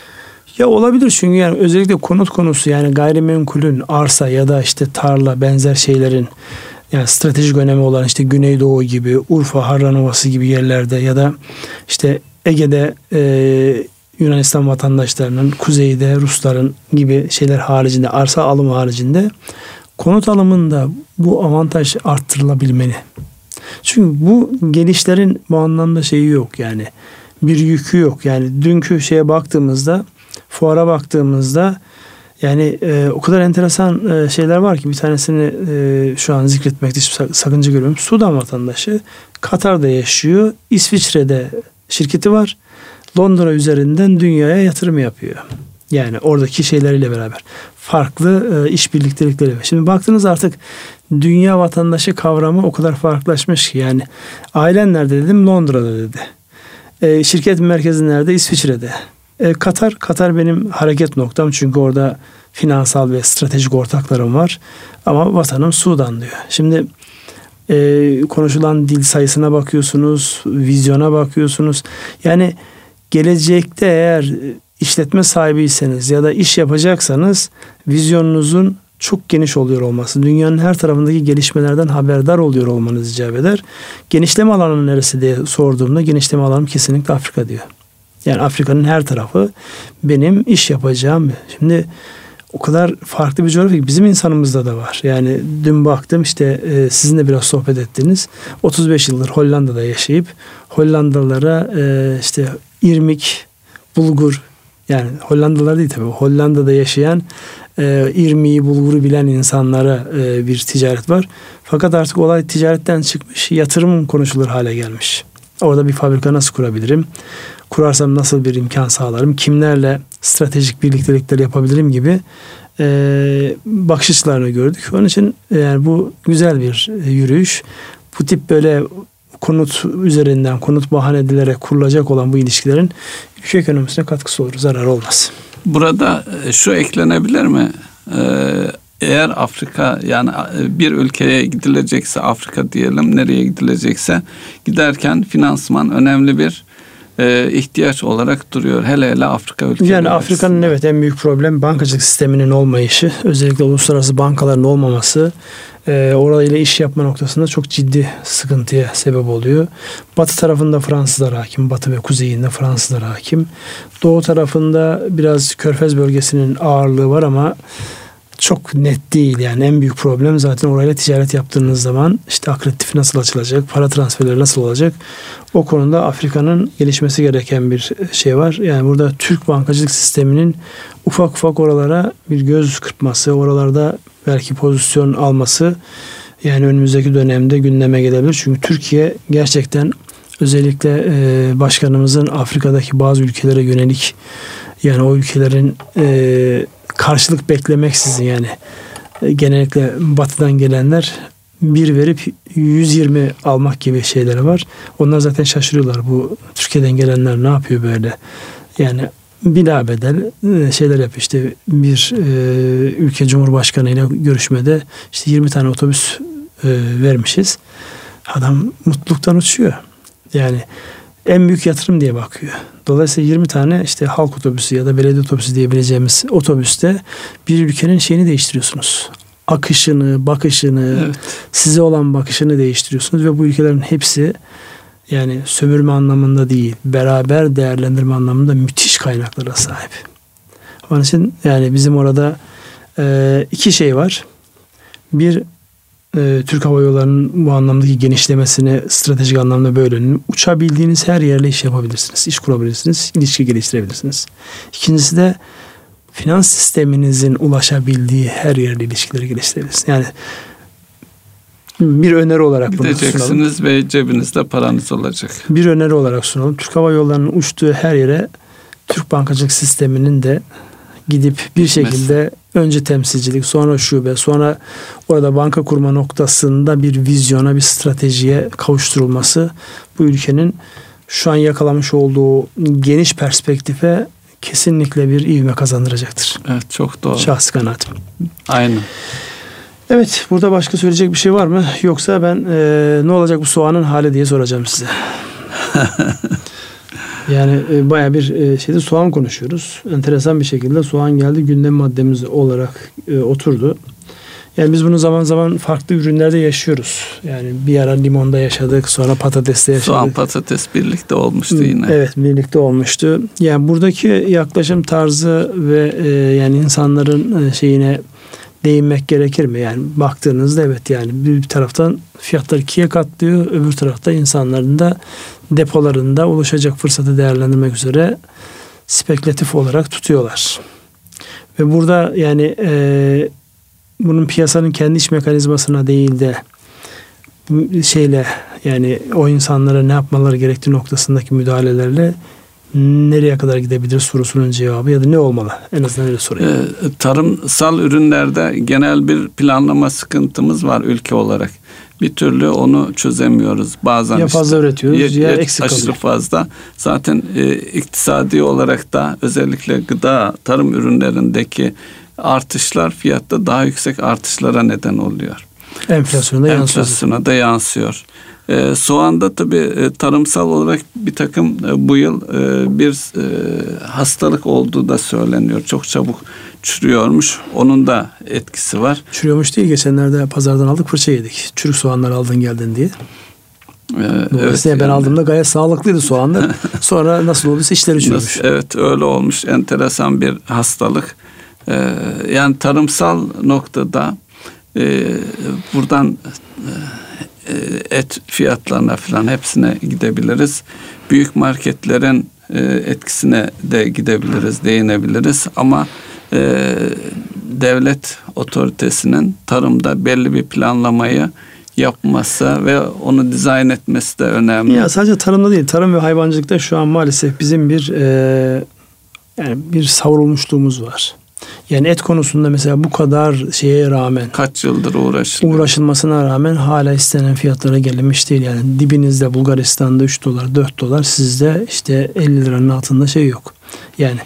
Ya olabilir çünkü yani özellikle konut konusu yani gayrimenkulün arsa ya da işte tarla benzer şeylerin yani stratejik önemi olan işte Güneydoğu gibi Urfa, Harran Ovası gibi yerlerde ya da işte Ege'de e, Yunanistan vatandaşlarının kuzeyde Rusların gibi şeyler haricinde arsa alımı haricinde konut alımında bu avantaj arttırılabilmeli. Çünkü bu gelişlerin bu anlamda şeyi yok yani bir yükü yok. Yani dünkü şeye baktığımızda fuara baktığımızda yani e, o kadar enteresan e, şeyler var ki bir tanesini e, şu an zikretmekte hiç sakınca görüyorum. Sudan vatandaşı Katar'da yaşıyor. İsviçre'de şirketi var. Londra üzerinden dünyaya yatırım yapıyor. Yani oradaki şeyleriyle beraber. Farklı e, iş birliktelikleri. Şimdi baktınız artık dünya vatandaşı kavramı o kadar farklılaşmış ki yani ailen nerede dedim Londra'da dedi. E, şirket merkezi nerede? İsviçre'de. E, Katar, Katar benim hareket noktam çünkü orada finansal ve stratejik ortaklarım var. Ama vatanım Sudan diyor. Şimdi e, konuşulan dil sayısına bakıyorsunuz, vizyona bakıyorsunuz. Yani gelecekte eğer işletme sahibiyseniz ya da iş yapacaksanız vizyonunuzun çok geniş oluyor olması, dünyanın her tarafındaki gelişmelerden haberdar oluyor olmanız icap eder. Genişleme alanı neresi diye sorduğumda genişleme alanım kesinlikle Afrika diyor. Yani Afrika'nın her tarafı benim iş yapacağım. Şimdi o kadar farklı bir coğrafya bizim insanımızda da var. Yani dün baktım işte e, sizinle biraz sohbet ettiniz. 35 yıldır Hollanda'da yaşayıp Hollandalılara e, işte irmik, bulgur yani Hollandalılar değil tabii Hollanda'da yaşayan e, irmiği, bulguru bilen insanlara e, bir ticaret var. Fakat artık olay ticaretten çıkmış, yatırım konuşulur hale gelmiş. Orada bir fabrika nasıl kurabilirim? Kurarsam nasıl bir imkan sağlarım? Kimlerle stratejik birliktelikler yapabilirim gibi e, bakış açılarını gördük. Onun için yani bu güzel bir yürüyüş. Bu tip böyle konut üzerinden, konut bahane edilerek kurulacak olan bu ilişkilerin ülke ekonomisine katkısı olur, zarar olmaz. Burada e, şu eklenebilir mi? Ee, eğer Afrika yani e, bir ülkeye gidilecekse Afrika diyelim nereye gidilecekse giderken finansman önemli bir e, ihtiyaç olarak duruyor. Hele hele Afrika ülkeleri. Yani Afrika'nın evet en büyük problem bankacılık sisteminin olmayışı. Özellikle uluslararası bankaların olmaması e, orayla iş yapma noktasında çok ciddi sıkıntıya sebep oluyor. Batı tarafında Fransızlar hakim. Batı ve kuzeyinde Fransızlar hakim. Doğu tarafında biraz Körfez bölgesinin ağırlığı var ama çok net değil yani en büyük problem zaten orayla ticaret yaptığınız zaman işte akreditif nasıl açılacak, para transferleri nasıl olacak o konuda Afrika'nın gelişmesi gereken bir şey var. Yani burada Türk bankacılık sisteminin ufak ufak oralara bir göz kırpması, oralarda belki pozisyon alması yani önümüzdeki dönemde gündeme gelebilir. Çünkü Türkiye gerçekten özellikle e, başkanımızın Afrika'daki bazı ülkelere yönelik yani o ülkelerin e, karşılık beklemeksizin yani e, genellikle batıdan gelenler bir verip 120 almak gibi şeyleri var. Onlar zaten şaşırıyorlar. Bu Türkiye'den gelenler ne yapıyor böyle? Yani bila bedel e, şeyler yapıyor. İşte bir e, ülke cumhurbaşkanı ile görüşmede işte 20 tane otobüs e, vermişiz. Adam mutluluktan uçuyor. Yani en büyük yatırım diye bakıyor. Dolayısıyla 20 tane işte halk otobüsü ya da belediye otobüsü diyebileceğimiz otobüste bir ülkenin şeyini değiştiriyorsunuz. Akışını, bakışını, evet. size olan bakışını değiştiriyorsunuz ve bu ülkelerin hepsi yani sömürme anlamında değil, beraber değerlendirme anlamında müthiş kaynaklara sahip. Onun için yani bizim orada e, iki şey var. Bir e, Türk Hava Yolları'nın bu anlamdaki genişlemesini stratejik anlamda böyle uçabildiğiniz her yerle iş yapabilirsiniz. iş kurabilirsiniz, ilişki geliştirebilirsiniz. İkincisi de finans sisteminizin ulaşabildiği her yerle ilişkileri geliştirebilirsiniz. Yani bir öneri olarak bunu sunalım. ve cebinizde paranız olacak. Bir öneri olarak sunalım. Türk Hava Yolları'nın uçtuğu her yere Türk bankacılık sisteminin de gidip bir şekilde önce temsilcilik, sonra şube, sonra orada banka kurma noktasında bir vizyona, bir stratejiye kavuşturulması bu ülkenin şu an yakalamış olduğu geniş perspektife kesinlikle bir ivme kazandıracaktır. Evet çok doğru. Şahsi kanaatim. Aynen. Evet burada başka söyleyecek bir şey var mı? Yoksa ben e, ne olacak bu soğanın hali diye soracağım size. [laughs] Yani e, baya bir e, şeyde soğan konuşuyoruz. Enteresan bir şekilde soğan geldi gündem maddemiz olarak e, oturdu. Yani biz bunu zaman zaman farklı ürünlerde yaşıyoruz. Yani bir ara limonda yaşadık, sonra patateste yaşadık. Soğan patates birlikte olmuştu yine. Evet, birlikte olmuştu. Yani buradaki yaklaşım tarzı ve e, yani insanların e, şeyine değinmek gerekir mi? Yani baktığınızda evet yani bir taraftan fiyatlar ikiye katlıyor, öbür tarafta insanların da depolarında oluşacak fırsatı değerlendirmek üzere spekülatif olarak tutuyorlar. Ve burada yani e, bunun piyasanın kendi iş mekanizmasına değil de şeyle yani o insanlara ne yapmaları gerektiği noktasındaki müdahalelerle nereye kadar gidebilir sorusunun cevabı ya da ne olmalı? En azından öyle sorayım. Ee, tarımsal ürünlerde genel bir planlama sıkıntımız var ülke olarak bir türlü onu çözemiyoruz. Bazen ya fazla işte, üretiyoruz ya, ya eksik aşırı kalıyor. fazla. Zaten e, iktisadi olarak da özellikle gıda, tarım ürünlerindeki artışlar fiyatta daha yüksek artışlara neden oluyor. Enflasyona da yansıyor. Enflasyona da yansıyor. E, soğanda tabii e, tarımsal olarak bir takım e, bu yıl e, bir e, hastalık olduğu da söyleniyor. Çok çabuk çürüyormuş. Onun da etkisi var. Çürüyormuş değil. Geçenlerde pazardan aldık fırça yedik. Çürük soğanlar aldın geldin diye. Ee, Dolayısıyla evet, ben yani. aldığımda gayet sağlıklıydı soğanlar. [laughs] Sonra nasıl olduysa işleri çürümüş. Evet öyle olmuş. Enteresan bir hastalık. E, yani tarımsal noktada e, buradan e, et fiyatlarına falan hepsine gidebiliriz. Büyük marketlerin e, etkisine de gidebiliriz, değinebiliriz ama e, devlet otoritesinin tarımda belli bir planlamayı yapması ve onu dizayn etmesi de önemli. Ya sadece tarımda değil, tarım ve hayvancılıkta şu an maalesef bizim bir e, yani bir savrulmuşluğumuz var. Yani et konusunda mesela bu kadar şeye rağmen kaç yıldır uğraşılıyor. Uğraşılmasına rağmen hala istenen fiyatlara gelinmiş değil. Yani dibinizde Bulgaristan'da 3 dolar 4 dolar sizde işte 50 liranın altında şey yok. Yani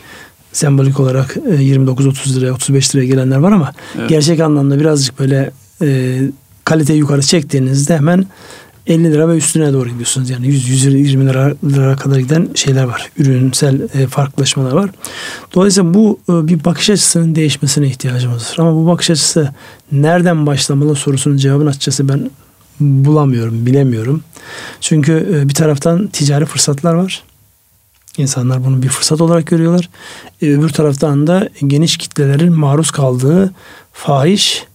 sembolik olarak 29-30 e, liraya 35 liraya gelenler var ama evet. gerçek anlamda birazcık böyle e, kaliteyi yukarı çektiğinizde hemen 50 lira ve üstüne doğru gidiyorsunuz. Yani 100 120 lira, lira kadar giden şeyler var. Ürünsel e, farklılaşmalar var. Dolayısıyla bu e, bir bakış açısının değişmesine ihtiyacımız var. Ama bu bakış açısı nereden başlamalı sorusunun cevabını açıkçası ben bulamıyorum, bilemiyorum. Çünkü e, bir taraftan ticari fırsatlar var. İnsanlar bunu bir fırsat olarak görüyorlar. E, öbür taraftan da geniş kitlelerin maruz kaldığı fahiş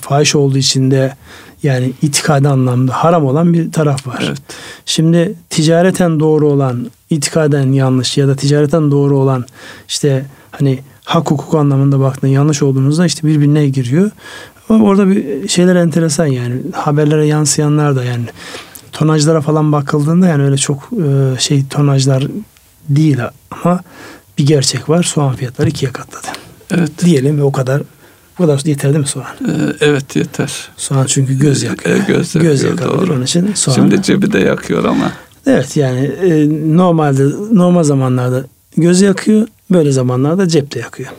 fahiş olduğu için de yani itikadi anlamda haram olan bir taraf var. Evet. Şimdi ticareten doğru olan, itikaden yanlış ya da ticareten doğru olan işte hani hak hukuk anlamında baktığında yanlış olduğunuzda işte birbirine giriyor. Ama orada bir şeyler enteresan yani haberlere yansıyanlar da yani tonajlara falan bakıldığında yani öyle çok e, şey tonajlar değil ama bir gerçek var. Soğan fiyatları ikiye katladı. Evet. Diyelim ve o kadar bu kadar yeter değil mi soğan? Ee, evet yeter. Soğan çünkü göz yakıyor. Ee, göz yakıyor. Göz yakabilir onun için soğan. Şimdi cebi de yakıyor ama. Evet yani e, normalde normal zamanlarda göz yakıyor. Böyle zamanlarda cep de yakıyor.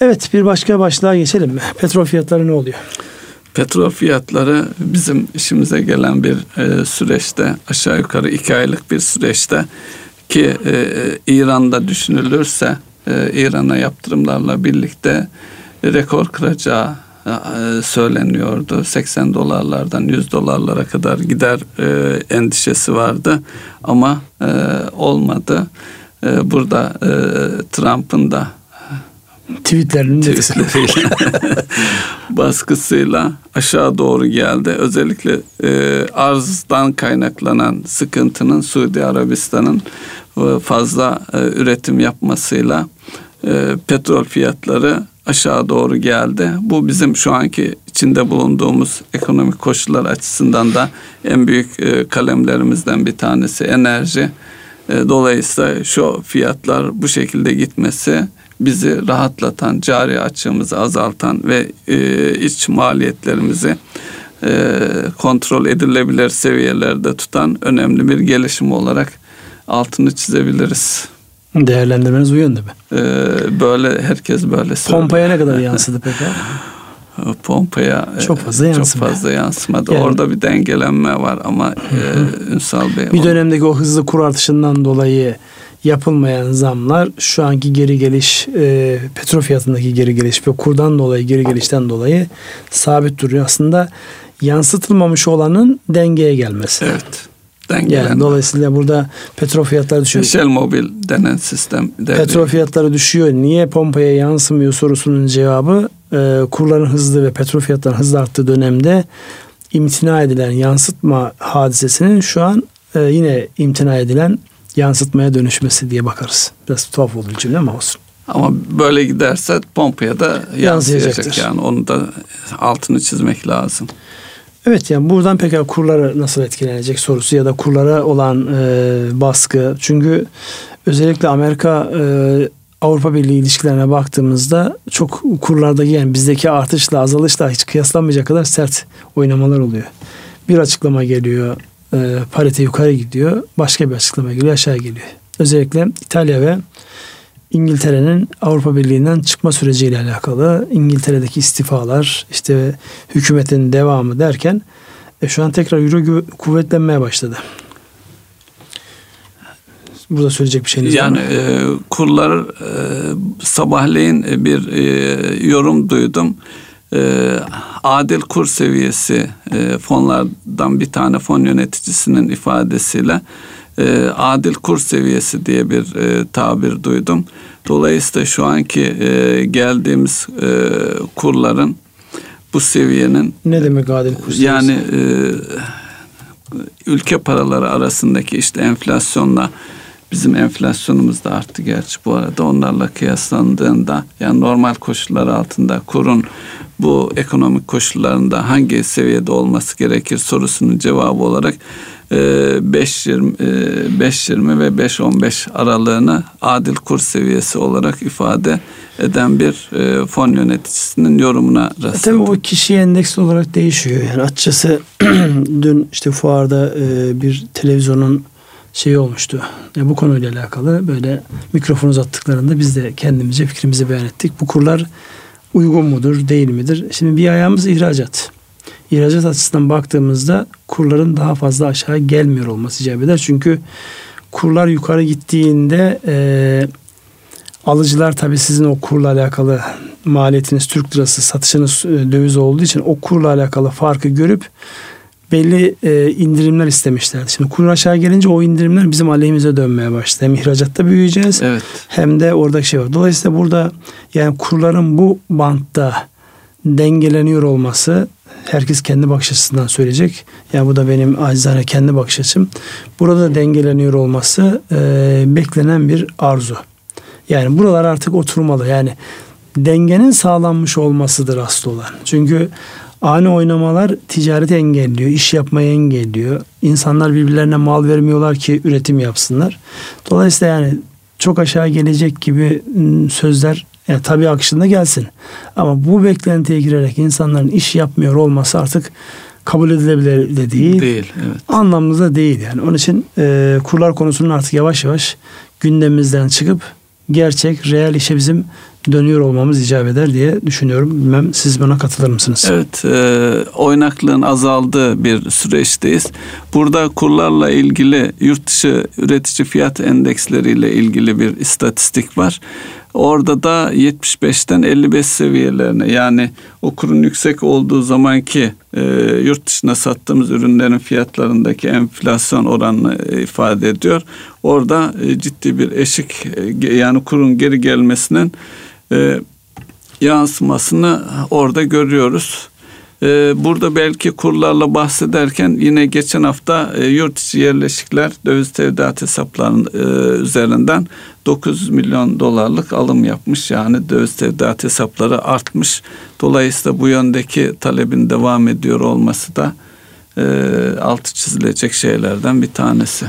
Evet bir başka başlığa geçelim mi? Petrol fiyatları ne oluyor? Petrol fiyatları bizim işimize gelen bir e, süreçte aşağı yukarı iki aylık bir süreçte ki e, İran'da düşünülürse e, İran'a yaptırımlarla birlikte rekor kıracağı e, söyleniyordu. 80 dolarlardan 100 dolarlara kadar gider e, endişesi vardı ama e, olmadı. Burada Trump'ın da tweetlerinin tweetleriyle [laughs] baskısıyla aşağı doğru geldi. Özellikle e, arzdan kaynaklanan sıkıntının Suudi Arabistan'ın e, fazla e, üretim yapmasıyla e, petrol fiyatları aşağı doğru geldi. Bu bizim şu anki içinde bulunduğumuz ekonomik koşullar açısından da en büyük e, kalemlerimizden bir tanesi enerji. E, dolayısıyla şu fiyatlar bu şekilde gitmesi bizi rahatlatan, cari açığımızı azaltan ve e, iç maliyetlerimizi kontrol edilebilir seviyelerde tutan önemli bir gelişim olarak altını çizebiliriz. Değerlendirmeniz bu yönde mi? Ee, böyle herkes böyle söylüyor. Pompaya ne kadar [laughs] yansıdı peki? Pompaya çok fazla yansımadı. Çok fazla yansımadı. Yani, Orada bir dengelenme var ama e, Ünsal Bey... Bir dönemdeki o hızlı kur artışından dolayı yapılmayan zamlar şu anki geri geliş e, petrol fiyatındaki geri geliş ve kurdan dolayı geri gelişten dolayı sabit duruyor. Aslında yansıtılmamış olanın dengeye gelmesi. Evet dengelenme. Yani dolayısıyla burada petrol fiyatları düşüyor. Shell Mobil denen sistem. Devreye. Petrol fiyatları düşüyor. Niye pompaya yansımıyor sorusunun cevabı e, kurların hızlı ve petrol fiyatlarının hızlı arttığı dönemde imtina edilen yansıtma hadisesinin şu an e, yine imtina edilen yansıtmaya dönüşmesi diye bakarız. Biraz tuhaf oldu cümle ama olsun. Ama böyle giderse pompaya da yansıyacak yani onu da altını çizmek lazım. Evet yani buradan peki kurlara nasıl etkilenecek sorusu ya da kurlara olan e, baskı. Çünkü özellikle Amerika e, Avrupa Birliği ilişkilerine baktığımızda çok kurlardaki yani bizdeki artışla azalışla hiç kıyaslanmayacak kadar sert oynamalar oluyor. Bir açıklama geliyor, e, parite yukarı gidiyor. Başka bir açıklama geliyor, aşağı geliyor. Özellikle İtalya ve İngiltere'nin Avrupa Birliği'nden çıkma süreciyle alakalı İngiltere'deki istifalar işte hükümetin devamı derken e, şu an tekrar euro kuvvetlenmeye başladı. Burada söyleyecek bir şeyiniz yani, var mı? Yani e, kurlar e, sabahleyin bir e, yorum duydum. E, adil kur seviyesi e, fonlardan bir tane fon yöneticisinin ifadesiyle e, adil kur seviyesi diye bir e, tabir duydum. Dolayısıyla şu anki e, geldiğimiz e, kurların bu seviyenin ne demek adil kur seviyesi? Yani e, ülke paraları arasındaki işte enflasyonla bizim enflasyonumuz da arttı gerçi bu arada onlarla kıyaslandığında yani normal koşullar altında kurun bu ekonomik koşullarında hangi seviyede olması gerekir sorusunun cevabı olarak 5.20 5.20 ve 5.15 aralığını adil kur seviyesi olarak ifade eden bir e, fon yöneticisinin yorumuna rastladım. E tabii o kişi endeksli olarak değişiyor. Yani açıkçası [clears throat] dün işte fuarda e, bir televizyonun şey olmuştu. Yani bu konuyla alakalı böyle mikrofon uzattıklarında biz de kendimize fikrimizi beyan ettik. Bu kurlar uygun mudur, değil midir? Şimdi bir ayağımız ihracat. İhracat açısından baktığımızda kurların daha fazla aşağı gelmiyor olması icap eder. Çünkü kurlar yukarı gittiğinde e, alıcılar tabi sizin o kurla alakalı maliyetiniz Türk lirası, satışınız e, döviz olduğu için o kurla alakalı farkı görüp belli e, indirimler istemişlerdi. Şimdi kur aşağı gelince o indirimler bizim aleyhimize dönmeye başladı. Hem ihracatta büyüyeceğiz evet. hem de oradaki şey var. Dolayısıyla burada yani kurların bu bantta dengeleniyor olması herkes kendi bakış açısından söyleyecek. Yani bu da benim acizane kendi bakış açım. Burada dengeleniyor olması e, beklenen bir arzu. Yani buralar artık oturmalı. Yani dengenin sağlanmış olmasıdır asıl olan. Çünkü ani oynamalar ticareti engelliyor, iş yapmayı engelliyor. İnsanlar birbirlerine mal vermiyorlar ki üretim yapsınlar. Dolayısıyla yani çok aşağı gelecek gibi ıı, sözler yani tabi akışında gelsin. Ama bu beklentiye girerek insanların iş yapmıyor olması artık kabul edilebilir de değil. Değil. Evet. Anlamlı da değil yani. Onun için e, kurlar konusunun artık yavaş yavaş gündemimizden çıkıp gerçek, reel işe bizim dönüyor olmamız icap eder diye düşünüyorum. Bilmem siz buna katılır mısınız? Evet, e, oynaklığın azaldığı bir süreçteyiz. Burada kurlarla ilgili yurt dışı üretici fiyat endeksleriyle ilgili bir istatistik var. Orada da 75'ten 55 seviyelerine yani o kurun yüksek olduğu zamanki e, yurt dışına sattığımız ürünlerin fiyatlarındaki enflasyon oranını e, ifade ediyor. Orada e, ciddi bir eşik e, yani kurun geri gelmesinin e, yansımasını orada görüyoruz. Ee, burada belki kurlarla bahsederken yine geçen hafta e, yurt içi yerleşikler döviz tevdiat hesaplarının e, üzerinden 9 milyon dolarlık alım yapmış. Yani döviz tevdiat hesapları artmış. Dolayısıyla bu yöndeki talebin devam ediyor olması da e, altı çizilecek şeylerden bir tanesi.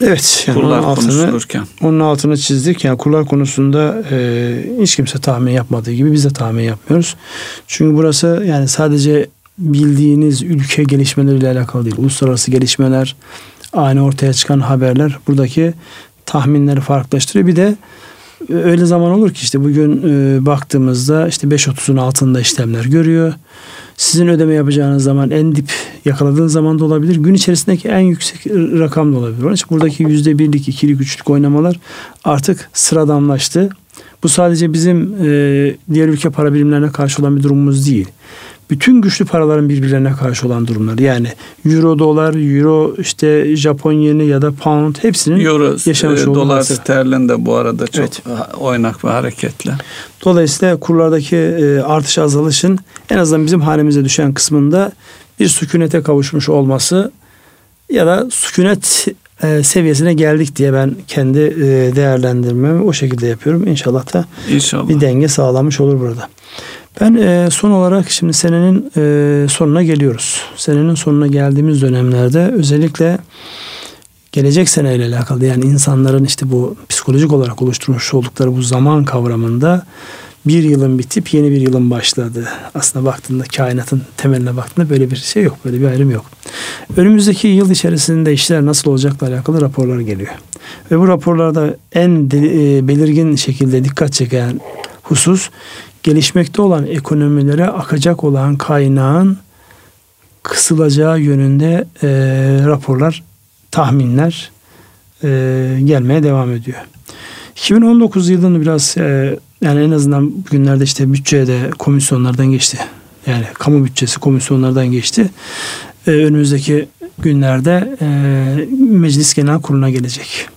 Evet. Yani kurlar altını, konuşulurken. Onun altını çizdik. Yani kurlar konusunda e, hiç kimse tahmin yapmadığı gibi biz de tahmin yapmıyoruz. Çünkü burası yani sadece bildiğiniz ülke gelişmeleriyle alakalı değil. Uluslararası gelişmeler, ani ortaya çıkan haberler buradaki tahminleri farklılaştırıyor. Bir de e, öyle zaman olur ki işte bugün e, baktığımızda işte 5.30'un altında işlemler görüyor. Sizin ödeme yapacağınız zaman en dip yakaladığınız zaman da olabilir. Gün içerisindeki en yüksek rakam da olabilir. Onun için buradaki yüzde birlik, ikilik, üçlük oynamalar artık sıradanlaştı. Bu sadece bizim e, diğer ülke para birimlerine karşı olan bir durumumuz değil bütün güçlü paraların birbirlerine karşı olan durumlar. Yani euro dolar, euro işte Japon yeni ya da pound hepsinin euro, yaşamış e, dolar sterlin de bu arada çok evet. oynak ve hareketli. Dolayısıyla kurlardaki e, artış azalışın en azından bizim halimize düşen kısmında bir sükunete kavuşmuş olması ya da sükunet e, seviyesine geldik diye ben kendi e, değerlendirmemi o şekilde yapıyorum. İnşallah da İnşallah. bir denge sağlamış olur burada. Ben e, son olarak şimdi senenin e, sonuna geliyoruz. Senenin sonuna geldiğimiz dönemlerde özellikle gelecek seneyle alakalı yani insanların işte bu psikolojik olarak oluşturmuş oldukları bu zaman kavramında bir yılın bitip yeni bir yılın başladığı. Aslında baktığında kainatın temeline baktığında böyle bir şey yok. Böyle bir ayrım yok. Önümüzdeki yıl içerisinde işler nasıl olacakla alakalı raporlar geliyor. Ve bu raporlarda en e, belirgin şekilde dikkat çeken husus gelişmekte olan ekonomilere akacak olan kaynağın kısılacağı yönünde e, raporlar, tahminler e, gelmeye devam ediyor. 2019 yılını biraz e, yani en azından bugünlerde işte bütçede komisyonlardan geçti. Yani kamu bütçesi komisyonlardan geçti. E, önümüzdeki günlerde e, Meclis Genel Kurulu'na gelecek.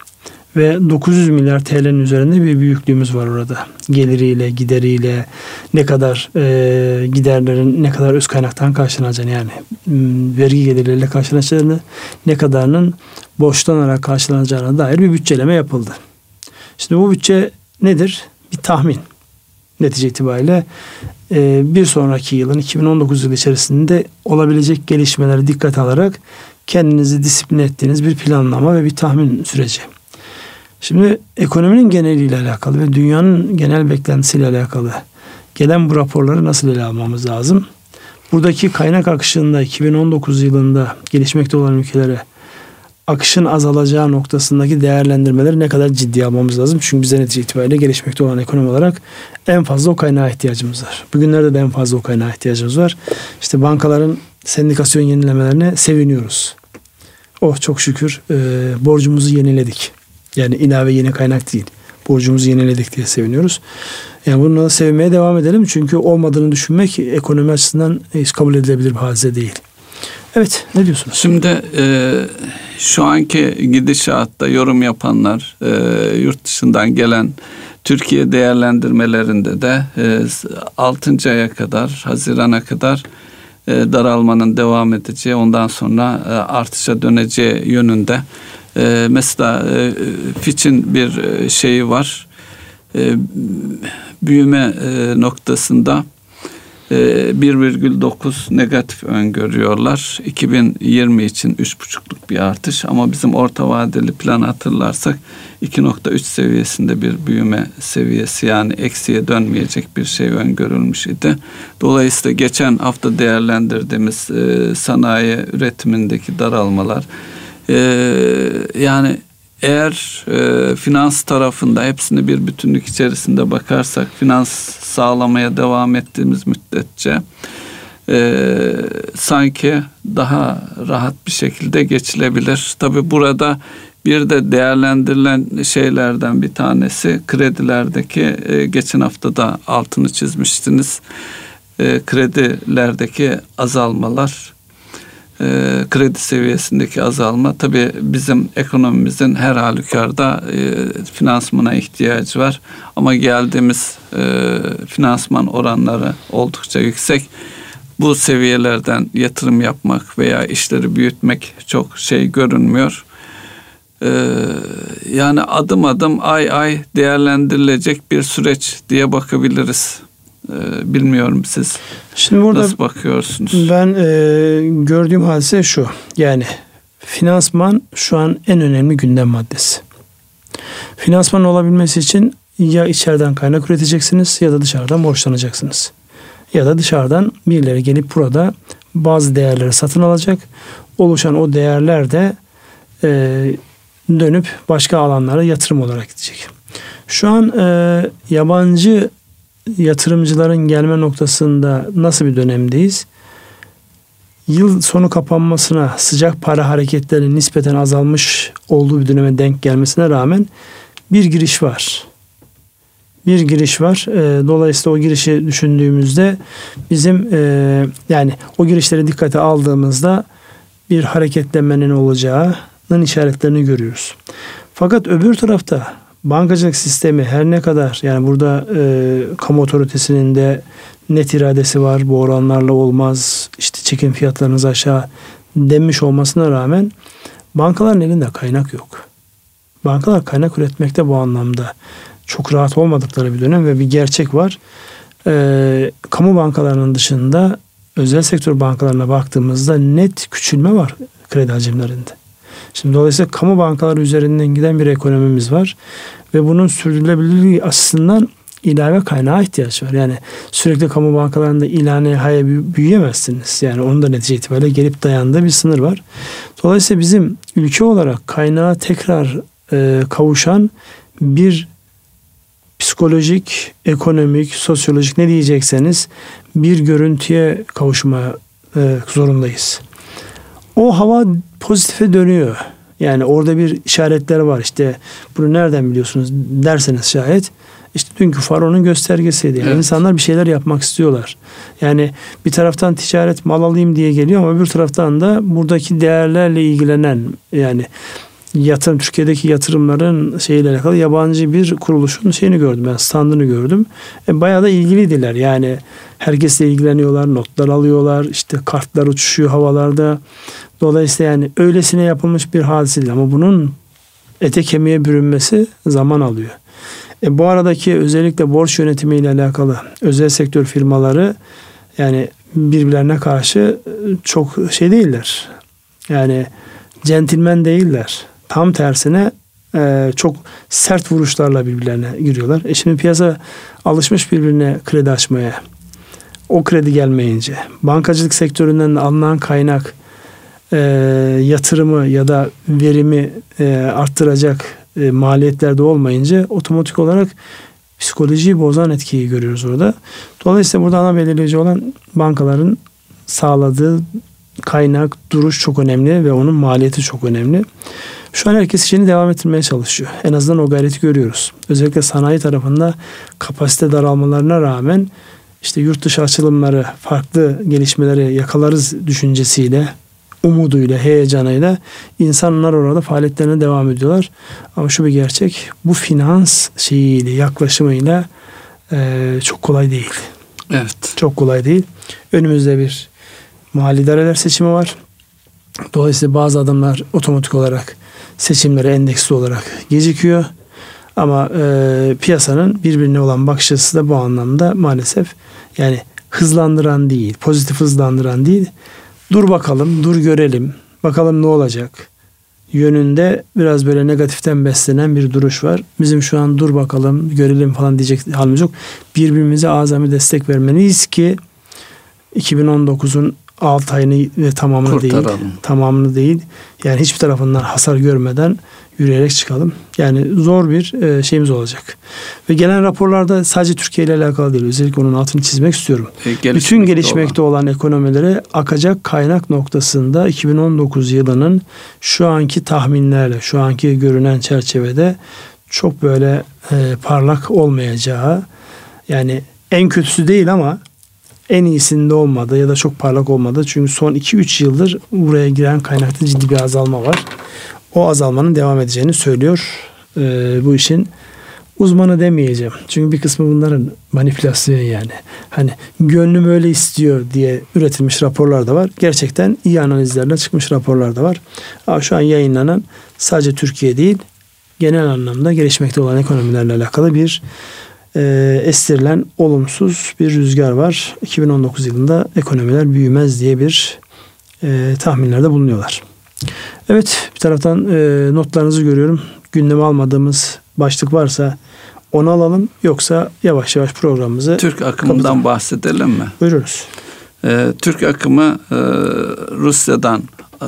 Ve 900 milyar TL'nin üzerinde bir büyüklüğümüz var orada. Geliriyle, gideriyle, ne kadar e, giderlerin ne kadar öz kaynaktan karşılanacağını yani vergi gelirleriyle karşılanacağını, ne kadarının borçlanarak karşılanacağına dair bir bütçeleme yapıldı. Şimdi bu bütçe nedir? Bir tahmin. Netice itibariyle e, bir sonraki yılın 2019 yılı içerisinde olabilecek gelişmeleri dikkat alarak kendinizi disiplin ettiğiniz bir planlama ve bir tahmin süreci. Şimdi ekonominin geneliyle alakalı ve dünyanın genel beklentisiyle alakalı gelen bu raporları nasıl ele almamız lazım? Buradaki kaynak akışında 2019 yılında gelişmekte olan ülkelere akışın azalacağı noktasındaki değerlendirmeleri ne kadar ciddi almamız lazım. Çünkü bize netice itibariyle gelişmekte olan ekonomi olarak en fazla o kaynağa ihtiyacımız var. Bugünlerde de en fazla o kaynağa ihtiyacımız var. İşte bankaların sendikasyon yenilemelerine seviniyoruz. Oh çok şükür e, borcumuzu yeniledik. Yani ilave yeni kaynak değil. Borcumuzu yeniledik diye seviniyoruz. Yani bununla sevmeye devam edelim. Çünkü olmadığını düşünmek ekonomi açısından hiç kabul edilebilir bir hadise değil. Evet ne diyorsunuz? Şimdi e, şu anki gidişatta yorum yapanlar e, yurt dışından gelen Türkiye değerlendirmelerinde de e, 6. aya kadar Haziran'a kadar e, daralmanın devam edeceği ondan sonra e, artışa döneceği yönünde. E, mesela e, Fitch'in bir e, şeyi var. E, büyüme e, noktasında 1,9 ee, negatif öngörüyorlar. 2020 için 3,5'luk bir artış ama bizim orta vadeli plan hatırlarsak 2,3 seviyesinde bir büyüme seviyesi yani eksiye dönmeyecek bir şey öngörülmüş idi. Dolayısıyla geçen hafta değerlendirdiğimiz e, sanayi üretimindeki daralmalar e, yani eğer e, finans tarafında hepsini bir bütünlük içerisinde bakarsak finans sağlamaya devam ettiğimiz müddetçe e, sanki daha rahat bir şekilde geçilebilir. Tabi burada bir de değerlendirilen şeylerden bir tanesi kredilerdeki e, geçen hafta da altını çizmiştiniz. E, kredilerdeki azalmalar e, kredi seviyesindeki azalma tabii bizim ekonomimizin her halükarda e, finansmana ihtiyacı var. Ama geldiğimiz e, finansman oranları oldukça yüksek. Bu seviyelerden yatırım yapmak veya işleri büyütmek çok şey görünmüyor. Ee, yani adım adım ay ay değerlendirilecek bir süreç diye bakabiliriz. Ee, bilmiyorum siz Şimdi burada nasıl bakıyorsunuz? Ben e, gördüğüm hadise şu. Yani finansman şu an en önemli gündem maddesi. Finansman olabilmesi için ya içeriden kaynak üreteceksiniz ya da dışarıdan borçlanacaksınız. Ya da dışarıdan birileri gelip burada bazı değerleri satın alacak. Oluşan o değerler de e, dönüp başka alanlara yatırım olarak gidecek. Şu an e, yabancı yatırımcıların gelme noktasında nasıl bir dönemdeyiz? Yıl sonu kapanmasına sıcak para hareketlerinin nispeten azalmış olduğu bir döneme denk gelmesine rağmen bir giriş var. Bir giriş var. E, dolayısıyla o girişi düşündüğümüzde bizim e, yani o girişleri dikkate aldığımızda bir hareketlenmenin olacağının işaretlerini görüyoruz. Fakat öbür tarafta bankacılık sistemi her ne kadar yani burada e, kamu otoritesinin de net iradesi var bu oranlarla olmaz işte çekim fiyatlarınız aşağı demiş olmasına rağmen bankaların elinde kaynak yok. Bankalar kaynak üretmekte bu anlamda çok rahat olmadıkları bir dönem ve bir gerçek var. E, kamu bankalarının dışında özel sektör bankalarına baktığımızda net küçülme var kredi hacimlerinde. Şimdi dolayısıyla kamu bankaları üzerinden giden bir ekonomimiz var ve bunun sürdürülebilirliği açısından ilave kaynağa ihtiyaç var. Yani sürekli kamu bankalarında ilane haya büyüyemezsiniz. Yani onun da netice itibariyle gelip dayandığı bir sınır var. Dolayısıyla bizim ülke olarak kaynağa tekrar e, kavuşan bir psikolojik, ekonomik, sosyolojik ne diyecekseniz bir görüntüye kavuşma e, zorundayız. O hava pozitife dönüyor. Yani orada bir işaretler var işte bunu nereden biliyorsunuz derseniz şayet İşte dünkü fuar onun göstergesiydi. Yani evet. İnsanlar bir şeyler yapmak istiyorlar. Yani bir taraftan ticaret mal alayım diye geliyor ama öbür taraftan da buradaki değerlerle ilgilenen yani yatırım Türkiye'deki yatırımların şeyle alakalı yabancı bir kuruluşun şeyini gördüm ben standını gördüm. E, bayağı da ilgiliydiler. Yani herkesle ilgileniyorlar, notlar alıyorlar, işte kartlar uçuşuyor havalarda. Dolayısıyla yani öylesine yapılmış bir hadise değil ama bunun ete kemiğe bürünmesi zaman alıyor. E, bu aradaki özellikle borç yönetimi ile alakalı özel sektör firmaları yani birbirlerine karşı çok şey değiller. Yani centilmen değiller. Tam tersine e, çok sert vuruşlarla birbirlerine giriyorlar. E şimdi piyasa alışmış birbirine kredi açmaya. O kredi gelmeyince bankacılık sektöründen alınan kaynak e, yatırımı ya da verimi e, arttıracak e, maliyetlerde olmayınca otomatik olarak psikolojiyi bozan etkiyi görüyoruz orada. Dolayısıyla burada ana belirleyici olan bankaların sağladığı kaynak, duruş çok önemli ve onun maliyeti çok önemli. Şu an herkes işini devam ettirmeye çalışıyor. En azından o gayreti görüyoruz. Özellikle sanayi tarafında kapasite daralmalarına rağmen işte yurt dışı açılımları, farklı gelişmeleri yakalarız düşüncesiyle, umuduyla, heyecanıyla insanlar orada faaliyetlerine devam ediyorlar. Ama şu bir gerçek, bu finans şeyiyle, yaklaşımıyla e, çok kolay değil. Evet. Çok kolay değil. Önümüzde bir mali idareler seçimi var. Dolayısıyla bazı adımlar otomatik olarak seçimlere endeksli olarak gecikiyor. Ama e, piyasanın birbirine olan bakış açısı da bu anlamda maalesef yani hızlandıran değil, pozitif hızlandıran değil. Dur bakalım, dur görelim, bakalım ne olacak yönünde biraz böyle negatiften beslenen bir duruş var. Bizim şu an dur bakalım, görelim falan diyecek halimiz yok. Birbirimize azami destek vermeliyiz ki 2019'un 6 ayını ve tamamını Kurtaralım. değil. Tamamını değil. Yani hiçbir tarafından hasar görmeden yürüyerek çıkalım. Yani zor bir e, şeyimiz olacak. Ve gelen raporlarda sadece Türkiye ile alakalı değil. Özellikle onun altını çizmek istiyorum. E, Bütün gelişmekte olan. olan ekonomilere akacak kaynak noktasında 2019 yılının şu anki tahminlerle, şu anki görünen çerçevede çok böyle e, parlak olmayacağı yani en kötüsü değil ama en iyisinde olmadı ya da çok parlak olmadı. Çünkü son 2-3 yıldır buraya giren kaynakta ciddi bir azalma var. O azalmanın devam edeceğini söylüyor ee, bu işin uzmanı demeyeceğim. Çünkü bir kısmı bunların manipülasyonu yani. Hani gönlüm öyle istiyor diye üretilmiş raporlar da var. Gerçekten iyi analizlerle çıkmış raporlar da var. Ama şu an yayınlanan sadece Türkiye değil genel anlamda gelişmekte olan ekonomilerle alakalı bir e, estirilen olumsuz bir rüzgar var. 2019 yılında ekonomiler büyümez diye bir e, tahminlerde bulunuyorlar. Evet bir taraftan e, notlarınızı görüyorum. Gündeme almadığımız başlık varsa onu alalım yoksa yavaş yavaş programımızı Türk akımından kapatalım. bahsedelim mi? Buyurunuz. Ee, Türk akımı e, Rusya'dan e,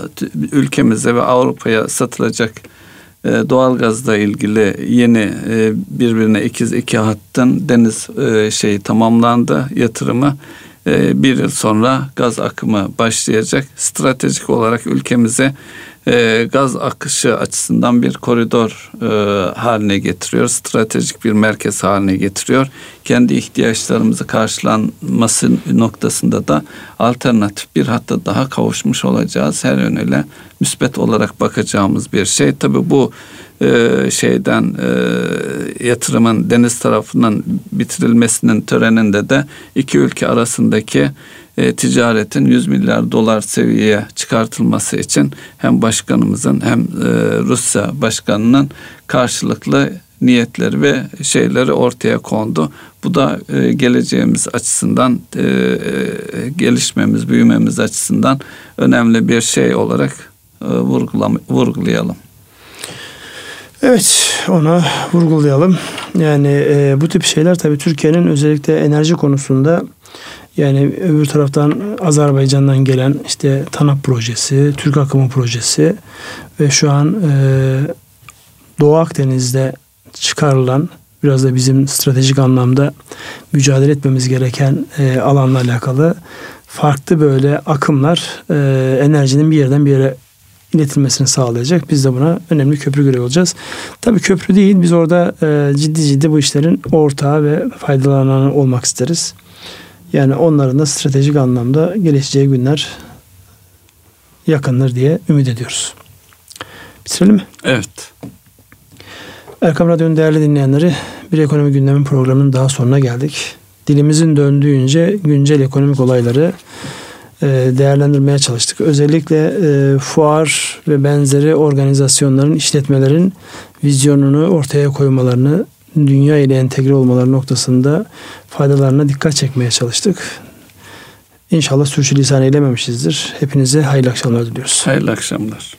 ülkemize ve Avrupa'ya satılacak doğalgazla ilgili yeni e, birbirine ikiz iki hattın deniz e, şeyi tamamlandı yatırımı bir yıl sonra gaz akımı başlayacak. Stratejik olarak ülkemize e, gaz akışı açısından bir koridor e, haline getiriyor. Stratejik bir merkez haline getiriyor. Kendi ihtiyaçlarımızı karşılanması noktasında da alternatif bir hatta daha kavuşmuş olacağız. Her yönüyle müspet olarak bakacağımız bir şey. Tabii bu e, şeyden e, yatırımın deniz tarafından bitirilmesinin töreninde de iki ülke arasındaki e, ticaretin 100 milyar dolar seviyeye çıkartılması için hem başkanımızın hem e, Rusya başkanının karşılıklı niyetleri ve şeyleri ortaya kondu. Bu da e, geleceğimiz açısından e, e gelişmemiz, büyümemiz açısından önemli bir şey olarak e, vurgulayalım. Evet ona vurgulayalım. Yani e, bu tip şeyler tabii Türkiye'nin özellikle enerji konusunda yani öbür taraftan Azerbaycan'dan gelen işte TANAP projesi, Türk Akımı projesi ve şu an e, Doğu Akdeniz'de çıkarılan biraz da bizim stratejik anlamda mücadele etmemiz gereken e, alanla alakalı farklı böyle akımlar e, enerjinin bir yerden bir yere iletilmesini sağlayacak. Biz de buna önemli köprü görevi olacağız. Tabii köprü değil. Biz orada e, ciddi ciddi bu işlerin ortağı ve faydalananı olmak isteriz. Yani onların da stratejik anlamda gelişeceği günler yakındır diye ümit ediyoruz. Bitirelim mi? Evet. Erkam Radyo'nun değerli dinleyenleri bir ekonomi gündemin programının daha sonuna geldik. Dilimizin döndüğünce güncel ekonomik olayları e, değerlendirmeye çalıştık. Özellikle e, fuar ve benzeri organizasyonların, işletmelerin vizyonunu ortaya koymalarını, dünya ile entegre olmaları noktasında faydalarına dikkat çekmeye çalıştık. İnşallah sürçülisan eylememişizdir. Hepinize hayırlı akşamlar diliyoruz. Hayırlı akşamlar.